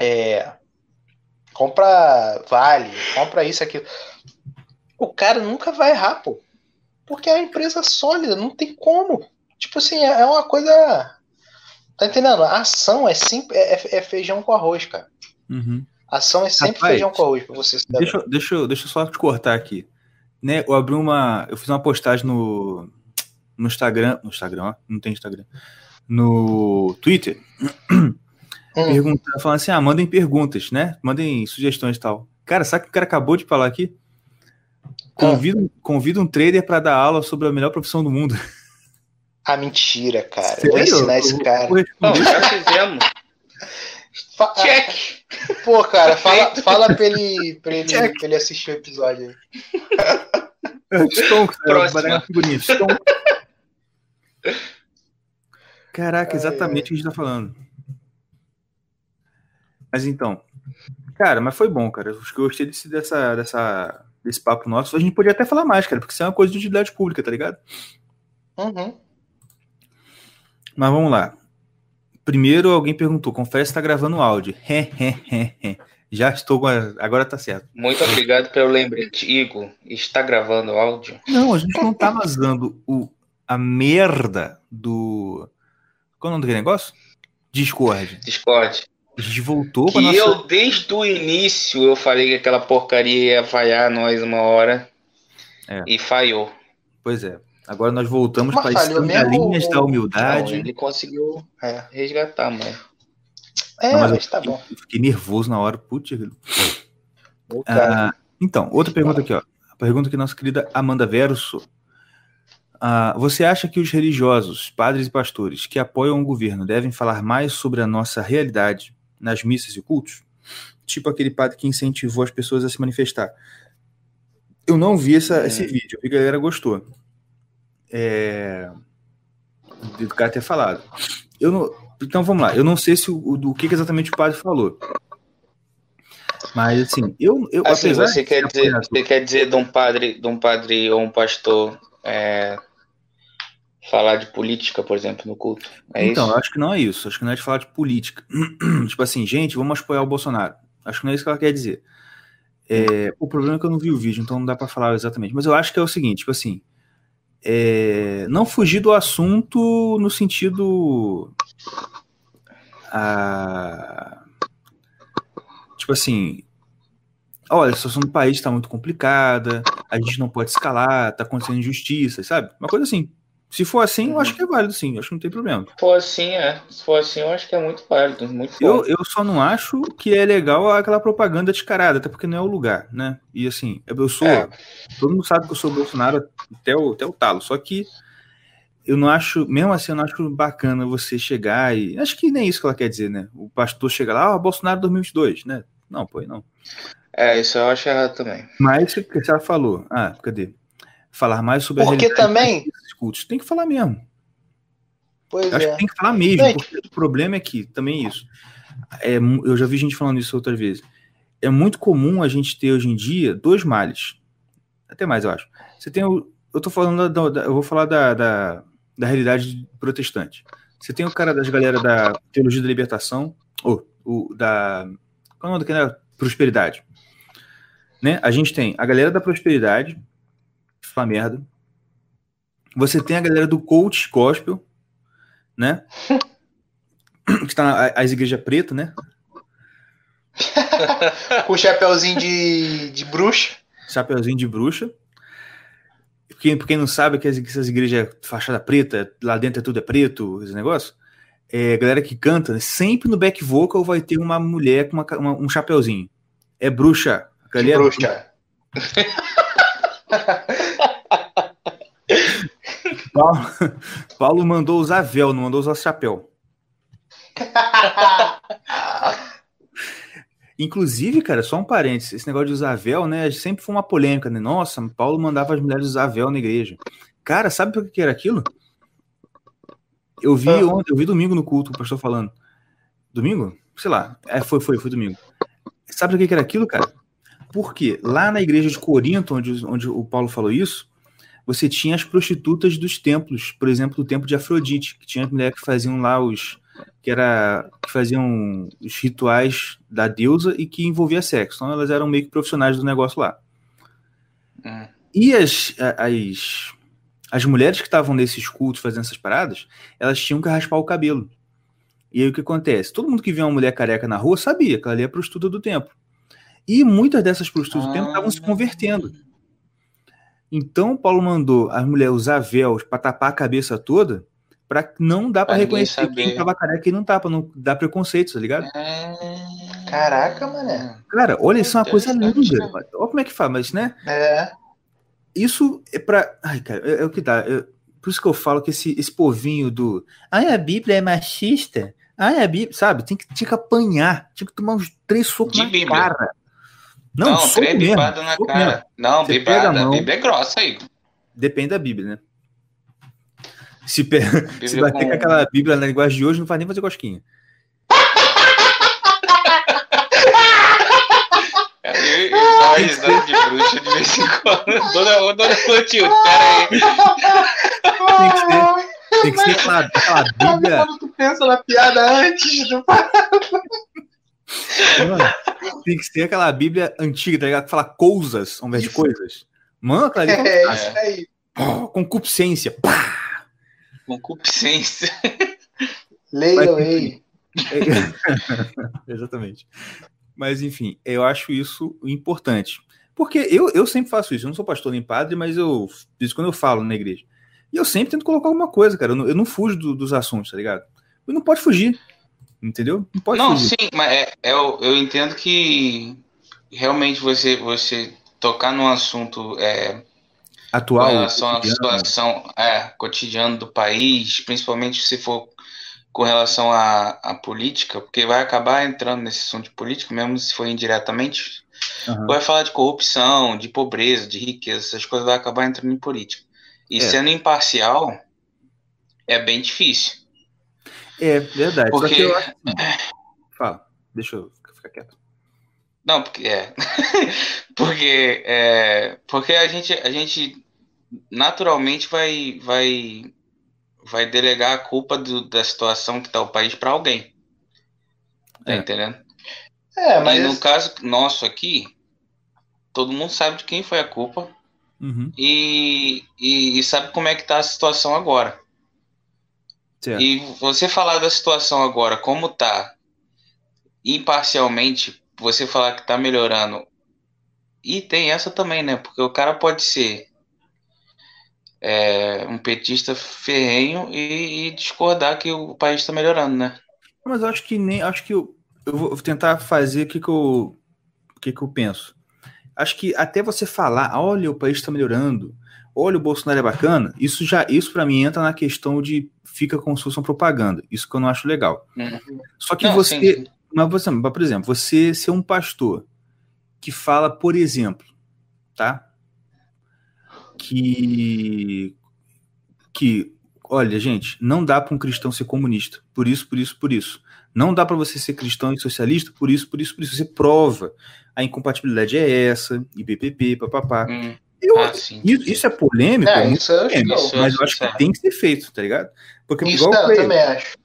É, compra Vale, compra isso, aquilo. O cara nunca vai errar, pô. Porque é uma empresa sólida, não tem como. Tipo assim, é, é uma coisa. Tá entendendo? A ação é sempre é, é feijão com arroz, cara. Uhum. A ação é sempre Rapaz, feijão com arroz pra você deixa, deixa, deixa eu só te cortar aqui. Né, eu abri uma. Eu fiz uma postagem no, no Instagram. No Instagram, não tem Instagram. No Twitter. Hum. Perguntando, falando assim: ah, mandem perguntas, né? Mandem sugestões e tal. Cara, sabe o que o cara acabou de falar aqui? Convido, convido um trader para dar aula sobre a melhor profissão do mundo. Ah, mentira, cara. Sério? Vou ensinar esse cara. Não, já fizemos. Fa- Check! Pô, cara, fala, fala pra, ele, pra, ele, Check. pra ele assistir o episódio aí. Stonks, né? Próxima. Vai dar uma figurinha. Stonks. Caraca, exatamente o que a gente tá falando. Mas então, cara, mas foi bom, cara. Eu acho que eu gostei desse, dessa, dessa, desse papo nosso. A gente podia até falar mais, cara, porque isso é uma coisa de utilidade pública, tá ligado? Uhum. Mas vamos lá. Primeiro, alguém perguntou: confere se tá gravando áudio. Já estou. Agora tá certo. Muito obrigado pelo lembrete. Igor, está gravando áudio? Não, a gente não tá vazando o, a merda do. Qual é o nome daquele negócio? Discord. Discord. A gente voltou pra Que nossa. eu, desde o início, eu falei que aquela porcaria ia falhar nós uma hora. É. E falhou. Pois é. Agora nós voltamos para as ou- da Não, humildade. ele conseguiu É, resgatar, mano. é Não, mas mas, eu- tá bom. Eu fiquei nervoso na hora. Putz. Ah, então, outra pergunta aqui, ó. A pergunta que nossa querida Amanda Verso. Ah, você acha que os religiosos, padres e pastores que apoiam o governo devem falar mais sobre a nossa realidade nas missas e cultos? Tipo aquele padre que incentivou as pessoas a se manifestar. Eu não vi essa, Hum. esse vídeo, a galera gostou. É... Do cara ter falado. Eu não... Então vamos lá, eu não sei se o, o- do que exatamente o padre falou. Mas assim, eu, eu Assim, você quer dizer, você quer dizer de um padre, de um padre ou um pastor é, falar de política, por exemplo, no culto? É então, isso? eu acho que não é isso. Acho que não é de falar de política. (clears throat) tipo assim, gente, vamos apoiar o Bolsonaro. Acho que não é isso que ela quer dizer. É, o problema é que eu não vi o vídeo, então não dá pra falar exatamente. Mas eu acho que é o seguinte, tipo assim, é, não fugir do assunto no sentido, ah, tipo assim, olha, a situação do país está muito complicada, a gente não pode escalar, tá acontecendo injustiça, sabe? Uma coisa assim. Se for assim, eu acho que é válido, sim. Acho que não tem problema. Se for assim, é. Se for assim, eu acho que é muito válido, muito. Eu, eu só não acho que é legal aquela propaganda descarada, até porque não é o lugar, né? E assim, eu sou. É. Todo mundo sabe que eu sou Bolsonaro até o, até o talo. Só que eu não acho, mesmo assim, eu não acho bacana você chegar e. Acho que nem isso que ela quer dizer, né? O pastor chega lá, ah, Bolsonaro 2022, né? Não, pô, não. É, isso eu acho errado também. Mas o que ela falou? Ah, cadê? Falar mais sobre a Porque realidade também- cultos. Tem que falar mesmo. Pois acho é. que tem que falar mesmo, porque o problema é que, também isso, é, eu já vi gente falando isso outras vezes, é muito comum a gente ter hoje em dia dois males, até mais eu acho. Você tem o, eu tô falando da, da- eu vou falar da, da, da realidade protestante. Você tem o cara das galera da teologia da libertação, ou o da, qual é o nome daquele, prosperidade, né? A gente tem a galera da prosperidade, fala merda, você tem a galera do coach gospel, né? (laughs) que tá na- as igrejas pretas, né? (laughs) Com o chapeuzinho de, de bruxa. Chapeuzinho de bruxa. Quem, quem não sabe que as- que essas igrejas fachada preta, lá dentro é tudo é preto, esse negócio. É, galera que canta, né, sempre no back vocal vai ter uma mulher com uma uma- um chapeuzinho. É bruxa. É bruxa. (laughs) (laughs) Paulo, Paulo mandou usar véu, não mandou usar chapéu. (laughs) Inclusive, cara, só um parênteses, esse negócio de usar véu, né, sempre foi uma polêmica, né? Nossa, Paulo mandava as mulheres usar véu na igreja. Cara, sabe por que era aquilo? Eu vi Ah. ontem, eu vi domingo no culto, o pastor falando. Domingo? Sei lá. É, foi, foi, foi domingo. Sabe que que era aquilo, cara? Porque lá na igreja de Corinto, onde, onde o Paulo falou isso, você tinha as prostitutas dos templos, por exemplo, do templo de Afrodite, que tinha mulher que faziam lá os que era que faziam os rituais da deusa e que envolvia sexo. Então elas eram meio que profissionais do negócio lá. Hum. E as, as, as mulheres que estavam nesses cultos fazendo essas paradas, elas tinham que raspar o cabelo. E aí o que acontece? Todo mundo que via uma mulher careca na rua sabia que ela ali é prostituta do templo. E muitas dessas prostitutas do templo estavam se convertendo. Então Paulo mandou as mulheres usar véus para tapar a cabeça toda, para não dar para reconhecer saber. quem tava careca e quem não tá, pra não dar preconceito, tá ligado? Caraca, mané. Cara, olha, isso é uma coisa linda. Olha como é que faz, mas né? É. isso é pra. Ai, cara, é, é o que dá. É, por isso que eu falo que esse, esse povinho do. Ai, a Bíblia é machista. Ai, a Bíblia. Sabe? Tem que, tinha que apanhar. Tinha que tomar uns três socos De na Bíblia. cara. Não, soco três mesmo, bipadas na soco cara. mesmo. Não, Você pega a bipada. mão. Bíblia é grossa aí. Depende da Bíblia, né? Se, pe- (laughs) se Bíblia bater com com- aquela Bíblia na linguagem de hoje, não faz nem fazer cosquinha. Dou uma risada de bruxa de vez em quando. (laughs) Dona, dona Clotilde, pera aí. Tem que ser, tem que ser aquela, aquela Bíblia. Quando tu pensa na piada antes do. Mano, tem que ser aquela Bíblia antiga, tá ligado? Que fala coisas ao invés de Isso. coisas. Mano, aquela ali É com isso aí. pô, concupiscência. Pá! Concupiscência. Leia aí. É- (laughs) Exatamente. Mas, enfim, eu acho isso importante. Porque eu, eu sempre faço isso. Eu não sou pastor nem padre, mas eu. Isso quando eu falo na igreja. E eu sempre tento colocar alguma coisa, cara. Eu não, eu não fujo do- dos assuntos, tá ligado? E não pode fugir. Entendeu? Não pode Não, fugir. sim, mas é, é, eu, eu entendo que realmente você, você tocar num assunto é, com Atual. relação à situação é, cotidiana do país, principalmente se for com relação à, à política, porque vai acabar entrando nesse assunto de política, mesmo se for indiretamente, Aham. vai falar de corrupção, de pobreza, de riqueza, essas coisas vai acabar entrando em política. E É. sendo imparcial, é bem difícil. É, verdade. Só Porque- que eu acho. Fala, deixa eu ficar quieto. Não, porque é. (laughs) porque é, porque a gente a gente naturalmente vai vai vai delegar a culpa do- da situação que está o país para alguém. Tá É. entendendo? É, E mas no caso nosso aqui, todo mundo sabe de quem foi a culpa Uhum. e, e, e sabe como é que tá a situação agora. Certo. E você falar da situação agora, como tá, imparcialmente, você falar que tá melhorando. E tem essa também, né? Porque o cara pode ser é, um petista ferrenho e, e discordar que o país está melhorando, né? Mas eu acho que nem. Acho que eu, eu vou tentar fazer o que, que eu. O que, que eu penso. Acho que até você falar, olha, o país está melhorando, olha, o Bolsonaro é bacana, isso já, isso para mim entra na questão de fica como se fosse uma propaganda. Isso que eu não acho legal. Uhum. Só que Não, você. sim, sim. Mas, você, por exemplo, você ser um pastor que fala, por exemplo, tá? Que. Que. Olha, gente, não dá para um cristão ser comunista. Por isso, por isso, por isso. Não dá para você ser cristão e socialista, por isso, por isso, por isso. Você prova. A incompatibilidade é essa, e PPP, papapá. Hum, Eu, ah, sim. isso, isso é polêmico, é é, isso eu acho polêmico, Isso não. mas eu acho que certo. tem que ser feito, tá ligado? Porque Isso igual tá, foi- eu também acho.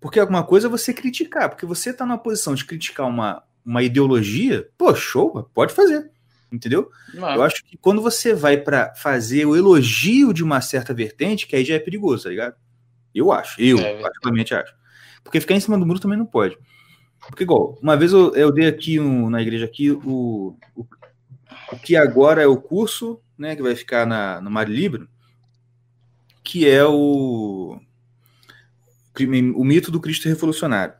porque alguma coisa é você criticar, porque você tá numa posição de criticar uma, uma ideologia, pô, show, pode fazer. Entendeu? Não, Eu acho que quando você vai pra fazer o elogio de uma certa vertente, que aí já é perigoso, tá ligado? Eu acho, eu É, particularmente acho. Porque ficar em cima do muro também não pode. Porque, igual, uma vez eu, eu dei aqui um- na igreja aqui o, o, o que agora é o curso, né, que vai ficar na, no Mar Livre, que é o, o mito do Cristo revolucionário.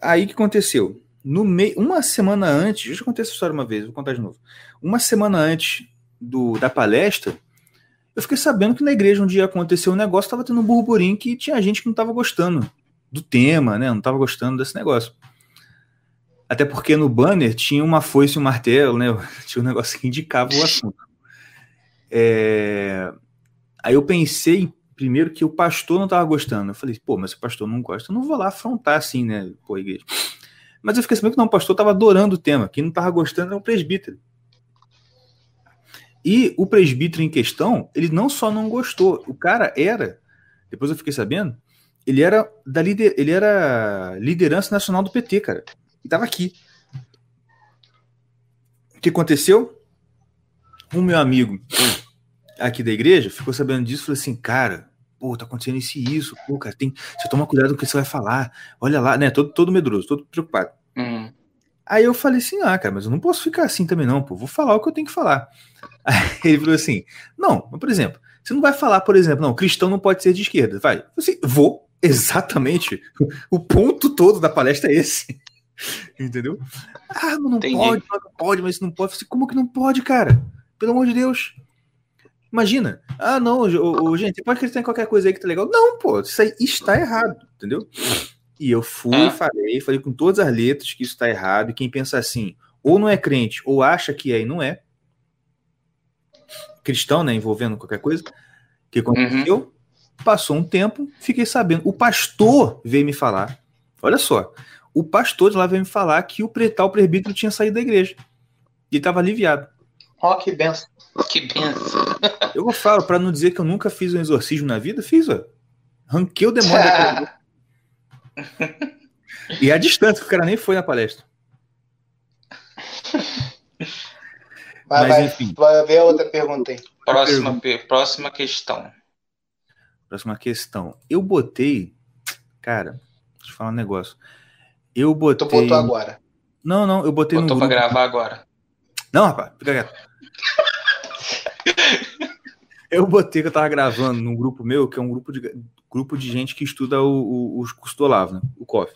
Aí que aconteceu? No meio, uma semana antes, eu já contei essa história uma vez, vou contar de novo. Uma semana antes do, da palestra, eu fiquei sabendo que na igreja um dia aconteceu um negócio, tava tendo um burburinho que tinha gente que não tava gostando do tema, né? Não tava gostando desse negócio. Até porque no banner tinha uma foice e um martelo, né? (laughs) Tinha um negócio que indicava o assunto. É, Aí eu pensei primeiro que o pastor não tava gostando. Eu falei, pô, mas se o pastor não gosta, eu não vou lá afrontar assim, né? Pô, igreja. Mas eu fiquei sabendo que não, o pastor tava adorando o tema. Quem não tava gostando era o presbítero. E o presbítero em questão, ele não só não gostou, o cara era, depois eu fiquei sabendo, ele era da lider, ele era liderança nacional do PT, cara. E tava aqui. O que aconteceu? Um meu amigo aqui da igreja ficou sabendo disso e falou assim, cara, pô, tá acontecendo isso e isso, pô, cara, tem, você toma cuidado com o que você vai falar, olha lá, né, todo, todo medroso, todo preocupado. Hum, Aí eu falei assim, ah, cara, mas eu não posso ficar assim também não, pô, vou falar o que eu tenho que falar. (laughs) Aí ele falou assim, não, mas por exemplo, você não vai falar, por exemplo, não, cristão não pode ser de esquerda, vai. Eu assim, vou, exatamente, (laughs) o ponto todo da palestra é esse, (laughs) entendeu? Ah, não Entendi. pode, mas não pode, mas não pode. Falei, Como que não pode, cara? Pelo amor de Deus. Imagina. Ah, não, o, o, gente, você pode acreditar em qualquer coisa aí que tá legal. Não, pô, isso aí está errado, entendeu? E eu fui, ah. falei, falei com todas as letras que isso está errado. E quem pensa assim, ou não é crente, ou acha que é e não é, cristão, né, envolvendo qualquer coisa, que aconteceu, uhum. passou um tempo, fiquei sabendo. O pastor veio me falar, olha só, o pastor de lá veio me falar que o pretal presbítero tinha saído da igreja. E estava aliviado. Ó, oh, que benção. Que benção. (laughs) Eu falo, para não dizer que eu nunca fiz um exorcismo na vida, fiz, ó. Ranquei o demônio da (laughs) E a distância, que o cara nem foi na palestra. Mas, Mas enfim. Vai ver a outra pergunta aí. Próxima, próxima questão. Próxima questão. Eu botei. Cara, deixa eu falar um negócio. Eu botei. Tu botou agora. Não, não, eu botei Botou no. Botou pra gravar agora. Não, rapaz, fica quieto. (laughs) eu botei que eu tava gravando num grupo meu, que é um grupo de, grupo de gente que estuda o, o, os Custolavo, né? O COF.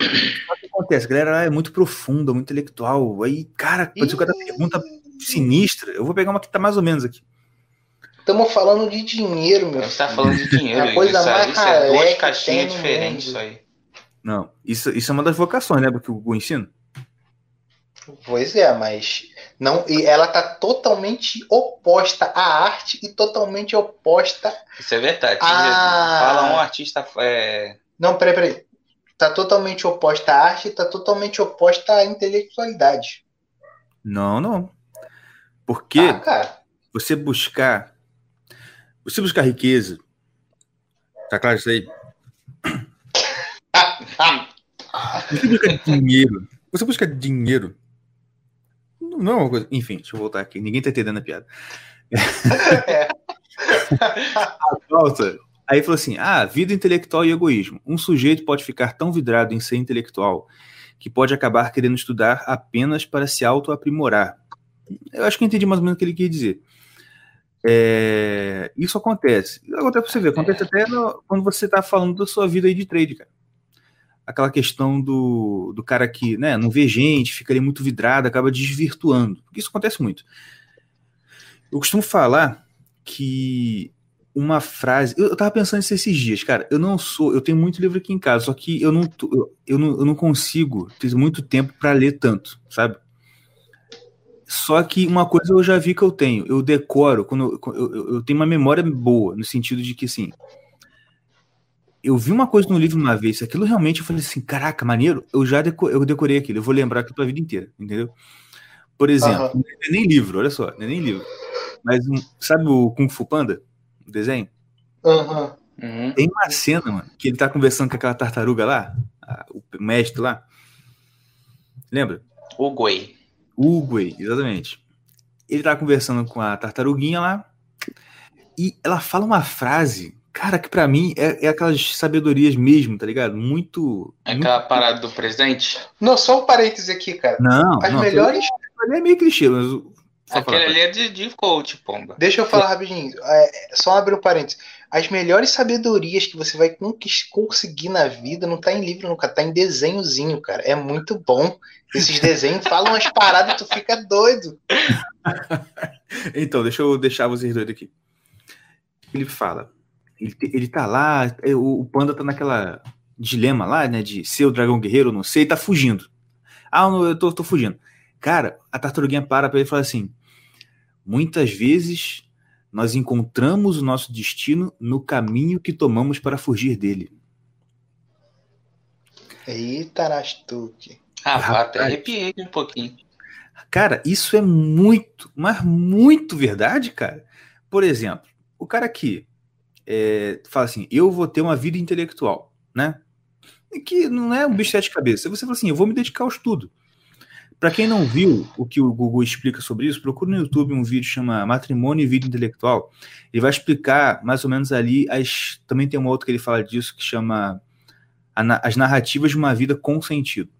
O que acontece? A galera é muito profunda, muito intelectual. Aí, cara, pode ser cada pergunta sinistra. Eu vou pegar uma que tá mais ou menos aqui. Estamos falando de dinheiro, meu. Você tá falando de dinheiro. É a coisa isso, mais isso é duas caixinhas diferentes, isso aí. Não, isso, isso é uma das vocações, né? Porque o ensino. Pois é, mas não, e ela tá totalmente oposta à arte e totalmente oposta. Isso é verdade. A... Fala um artista. É... Não, peraí, peraí. Tá totalmente oposta à arte e tá totalmente oposta à intelectualidade. Não, não. Porque ah, você buscar. Você buscar riqueza. Tá claro isso aí? (laughs) Você busca dinheiro. Você busca dinheiro. Não é uma coisa. Enfim, deixa eu voltar aqui. Ninguém tá entendendo a piada. É. (laughs) a. Aí falou assim: ah, vida intelectual e egoísmo. Um sujeito pode ficar tão vidrado em ser intelectual que pode acabar querendo estudar apenas para se auto-aprimorar. Eu acho que eu entendi mais ou menos o que ele queria dizer. É, isso acontece. Acontece pra você ver, acontece até no, quando você está falando da sua vida aí de trade, cara aquela questão do, do cara que né, não vê gente, fica ali muito vidrado, acaba desvirtuando. Isso acontece muito. Eu costumo falar que uma frase. Eu, tava pensando nisso esses dias, cara. Eu não sou. Eu tenho muito livro aqui em casa, só que eu não, eu, eu não, eu não consigo ter muito tempo para ler tanto, sabe? Só que uma coisa eu já vi que eu tenho. Eu decoro, quando eu, eu, eu tenho uma memória boa, no sentido de que, assim, eu vi uma coisa no livro uma vez, aquilo realmente eu falei assim, caraca, maneiro, eu já deco eu decorei aquilo, eu vou lembrar aquilo pra vida inteira, entendeu? Por exemplo, uhum. não é nem livro, olha só, não é nem livro. Mas um, sabe o Kung Fu Panda? O desenho? Uhum. Tem uma cena, mano, que ele tá conversando com aquela tartaruga lá, a, o mestre lá. Lembra? O Gui. O Gui, exatamente. Ele tá conversando com a tartaruguinha lá, e ela fala uma frase Cara, que para mim é, é, aquelas sabedorias mesmo, tá ligado? Muito. É aquela muito... parada do presente? Não, só um parêntese aqui, cara. Não. As não, melhores. Ali é meio clichê, mas. Aquele ali é de, de coach, pomba. Deixa eu falar rapidinho. É, só abrir um parênteses. As melhores sabedorias que você vai conseguir na vida não tá em livro, nunca, tá em desenhozinho, cara. É muito bom. Esses desenhos (laughs) falam umas paradas e tu fica doido. (laughs) então, deixa eu deixar vocês doidos aqui. Ele fala: ele, ele tá lá, é, o, o Panda tá naquela dilema lá, né, de ser o dragão guerreiro ou não sei, e tá fugindo. Ah, eu tô, tô fugindo. Cara, a tartaruguinha para pra ele e fala assim: muitas vezes nós encontramos o nosso destino no caminho que tomamos para fugir dele. Eita, Rastuque. Ah, até arrepiei um pouquinho. Cara, isso é muito, mas muito verdade, cara. Por exemplo, o cara que é, fala assim, eu vou ter uma vida intelectual, né? E que não é um bicho de sete cabeças. Você fala assim, eu vou me dedicar ao estudo. Para quem não viu o que o Google explica sobre isso, procura no YouTube um vídeo chama Matrimônio e Vida Intelectual. Ele vai explicar mais ou menos ali as. Também tem um outro que ele fala disso que chama As Narrativas de uma Vida com Sentido.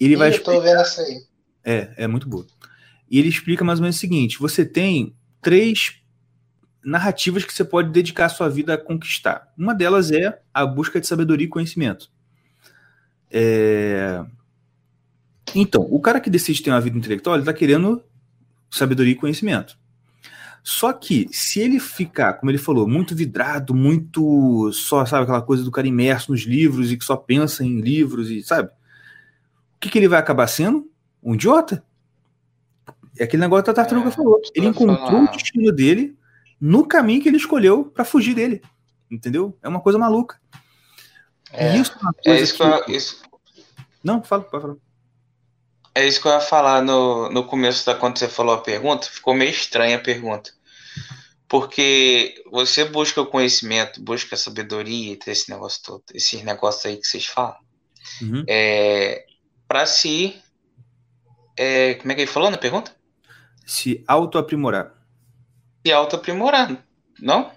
Ele Ih, vai explicar... Eu tô vendo essa aí. É, é muito boa. E ele explica mais ou menos o seguinte: você tem três narrativas que você pode dedicar a sua vida a conquistar. Uma delas é a busca de sabedoria e conhecimento. É... Então, o cara que decide ter uma vida intelectual, ele está querendo sabedoria e conhecimento. Só que, se ele ficar, como ele falou, muito vidrado, muito só, sabe, aquela coisa do cara imerso nos livros e que só pensa em livros e, sabe? O que, que ele vai acabar sendo? Um idiota. É aquele negócio da tartaruga é, falou. Ele encontrou falar. o destino dele no caminho que ele escolheu para fugir dele. Entendeu? É uma coisa maluca. É, isso é é isso que, eu, isso... Não, fala, pode falar. É isso que eu ia falar no, no começo da quando você falou a pergunta, ficou meio estranha a pergunta. Porque você busca o conhecimento, busca a sabedoria, esse negócio todo, esses negócios aí que vocês falam. Uhum. É, para si. É, como é que ele falou na pergunta? Se auto-aprimorar. Se auto-aprimorar, não?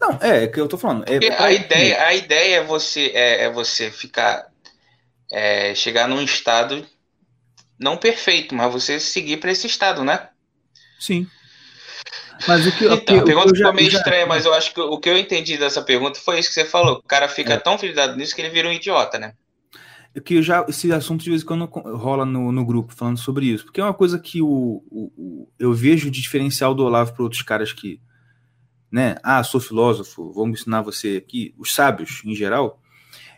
Não, é, é que eu tô falando. É, a, ideia, a ideia é você, é, é você ficar. É, chegar num estado não perfeito, mas você seguir para esse estado, né? Sim. Mas o que, então, a pergunta ficou meio já... estranha, mas eu acho que o que eu entendi dessa pergunta foi isso que você falou. O cara fica é. tão fridado nisso que ele vira um idiota, né? É que já esse assunto de vez em quando rola no, no grupo falando sobre isso, porque é uma coisa que o, o, o eu vejo de diferencial do Olavo para outros caras que, né? Ah, sou filósofo, vou me ensinar você aqui, os sábios em geral.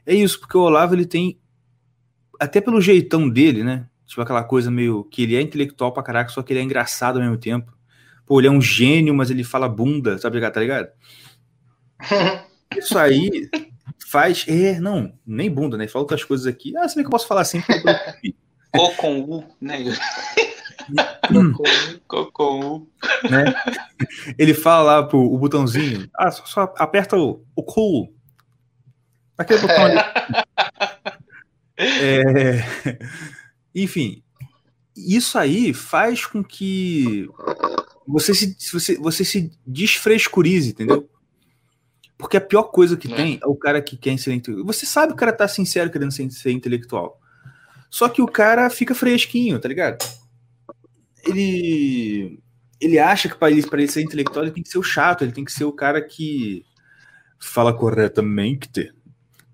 É isso, porque o Olavo ele tem até pelo jeitão dele, né? Tipo aquela coisa meio que ele é intelectual pra caraca, só que ele é engraçado ao mesmo tempo. Pô, ele é um gênio, mas ele fala bunda, sabe, tá ligado? (laughs) Isso aí faz. É, não, nem bunda, né? Fala outras coisas aqui. Ah, você vê que eu posso falar assim? Ou (laughs) com U, né? (laughs) Cocom. Né? Ele fala lá pro o botãozinho. Ah, só, só aperta o, o cool. Aquele botão ali. É, enfim, isso aí faz com que você se, você, você se desfrescurize, entendeu? Porque a pior coisa que é. tem é o cara que quer ser intelectual. Você sabe que o cara tá sincero querendo ser, ser intelectual. Só que o cara fica fresquinho, tá ligado? Ele ele acha que para ele, ele ser intelectual ele tem que ser o chato, ele tem que ser o cara que fala corretamente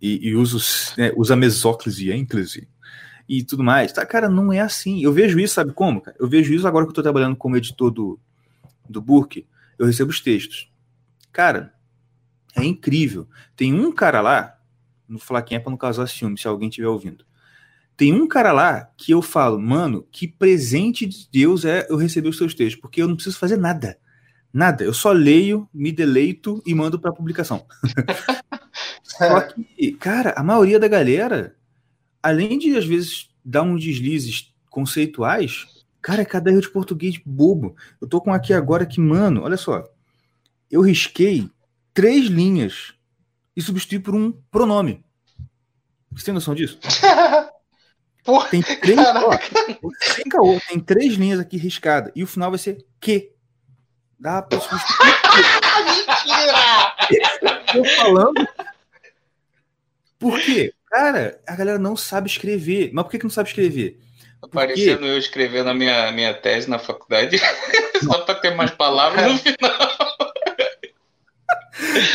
e, e usa, né, usa mesóclise e ênclise e tudo mais. Tá, cara, não é assim. Eu vejo isso, sabe como? Cara? Eu vejo isso agora que eu tô trabalhando como editor do, do Burke, eu recebo os textos. Cara, é incrível. Tem um cara lá, não vou falar quem é para não causar ciúme, se alguém estiver ouvindo. Tem um cara lá que eu falo, mano, que presente de Deus é eu receber os seus textos, porque eu não preciso fazer nada. Nada. Eu só leio, me deleito e mando para publicação. (laughs) Só que, cara, a maioria da galera além de às vezes dar uns deslizes conceituais, cara, é cada erro de português bobo. Eu tô com aqui agora que, mano, olha só. Eu risquei três linhas e substituí por um pronome. Você tem noção disso? (laughs) Porra, tem três, ó, tem, tem três linhas aqui riscadas e o final vai ser que. Dá pra substituir. (laughs) Mentira! Tô falando. Por quê? Cara, a galera não sabe escrever. Mas por que, que não sabe escrever? Aparecendo eu escrevendo a minha, minha tese na faculdade, (laughs) só para ter mais palavras no final.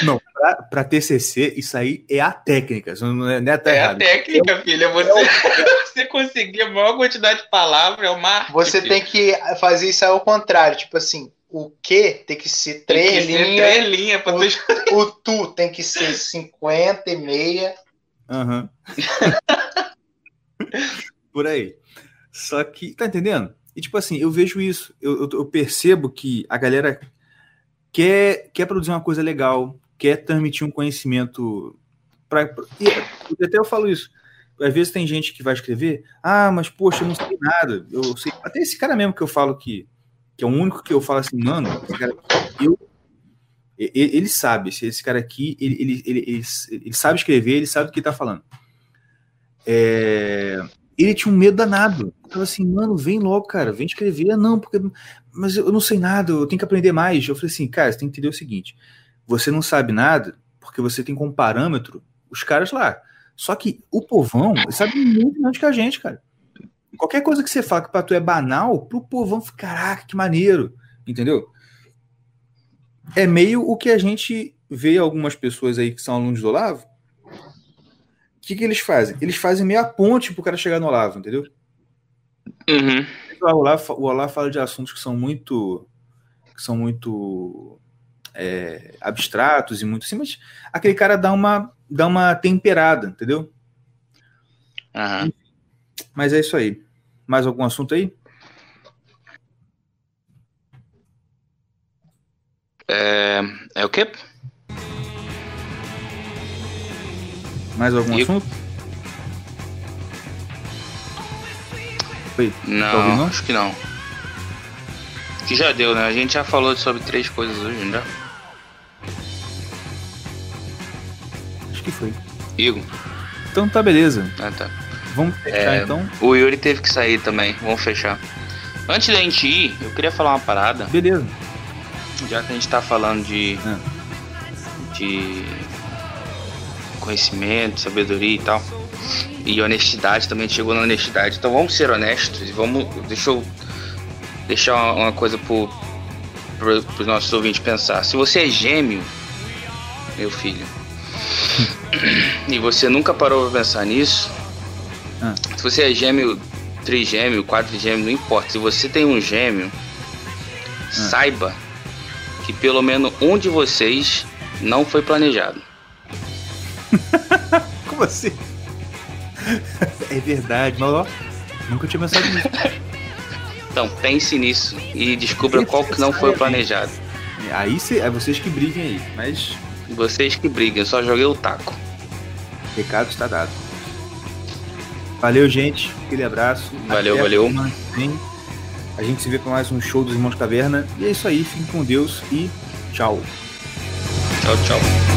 Não, para TCC, isso aí é a técnica. Não é, não é, é a técnica, é, filha. Você, é (laughs) você conseguir a maior quantidade de palavras é uma Você tem que fazer isso ao contrário. Tipo assim, o que tem que ser três linhas. Três linhas o, (laughs) o tu tem que ser 50 e meia. Uhum. (laughs) Por aí. Só que, tá entendendo? E tipo assim, eu vejo isso, eu, eu, eu, percebo que a galera quer, quer produzir uma coisa legal, quer transmitir um conhecimento. Pra, e até eu falo isso. Às vezes tem gente que vai escrever, ah, mas poxa, eu não sei nada. Eu sei. Até esse cara mesmo que eu falo que, que é o único que eu falo assim, mano, esse cara, eu ele, sabe, esse cara aqui, ele, ele, ele, ele, sabe escrever, ele sabe o que está falando. É, ele tinha um medo danado. Tava assim, mano, vem logo, cara, vem escrever. Não, porque. Mas eu não sei nada, eu tenho que aprender mais. Eu falei assim, cara, você tem que entender o seguinte: você não sabe nada porque você tem como parâmetro os caras lá. Só que o povão sabe muito mais que a gente, cara. Qualquer coisa que você fala que pra tu é banal, pro povão fica, caraca, que maneiro. Entendeu? é meio o que a gente vê algumas pessoas aí que são alunos do Olavo. O que, que eles fazem? Eles fazem meio a ponte pro cara chegar no Olavo, entendeu? Uhum. o Olaf, o Olaf fala de assuntos que são muito. que são muito. É, abstratos e muito assim, mas aquele cara dá uma, dá uma temperada, entendeu? Aham. Mas é isso aí. Mais algum assunto aí? É, é o quê? Mais algum E- assunto? Oi, Não, Tá não? acho que não. Que já deu, né? A gente já falou sobre três coisas hoje, né? acho que foi. Igor. Então tá beleza. Ah, tá. Vamos fechar É, então. O Yuri teve que sair também. Vamos fechar. Antes da gente ir, eu queria falar uma parada. Beleza. Já que a gente tá falando de. Ah. de. Conhecimento, sabedoria e tal. E honestidade também, chegou na honestidade. Então vamos ser honestos e vamos. Deixa eu deixar uma, uma coisa pro, pro, pros nossos ouvintes pensar. Se você é gêmeo, meu filho, (laughs) e você nunca parou pra pensar nisso, Ah. se você é gêmeo, trigêmeo, quadrigêmeo, não importa. Se você tem um gêmeo, saiba que pelo menos um de vocês não foi planejado. (laughs) Como assim? é verdade, mas ó, nunca tinha pensado nisso. Então pense nisso e descubra qual que não foi planejado. Aí cê, é vocês que briguem aí, mas Vocês que brigam, eu só joguei o taco. o recado está dado. Valeu, gente. Aquele abraço. Valeu, Até a valeu. vem. A gente se vê com mais um show dos Irmãos Caverna. E é isso aí. Fiquem com Deus e tchau. Tchau, tchau.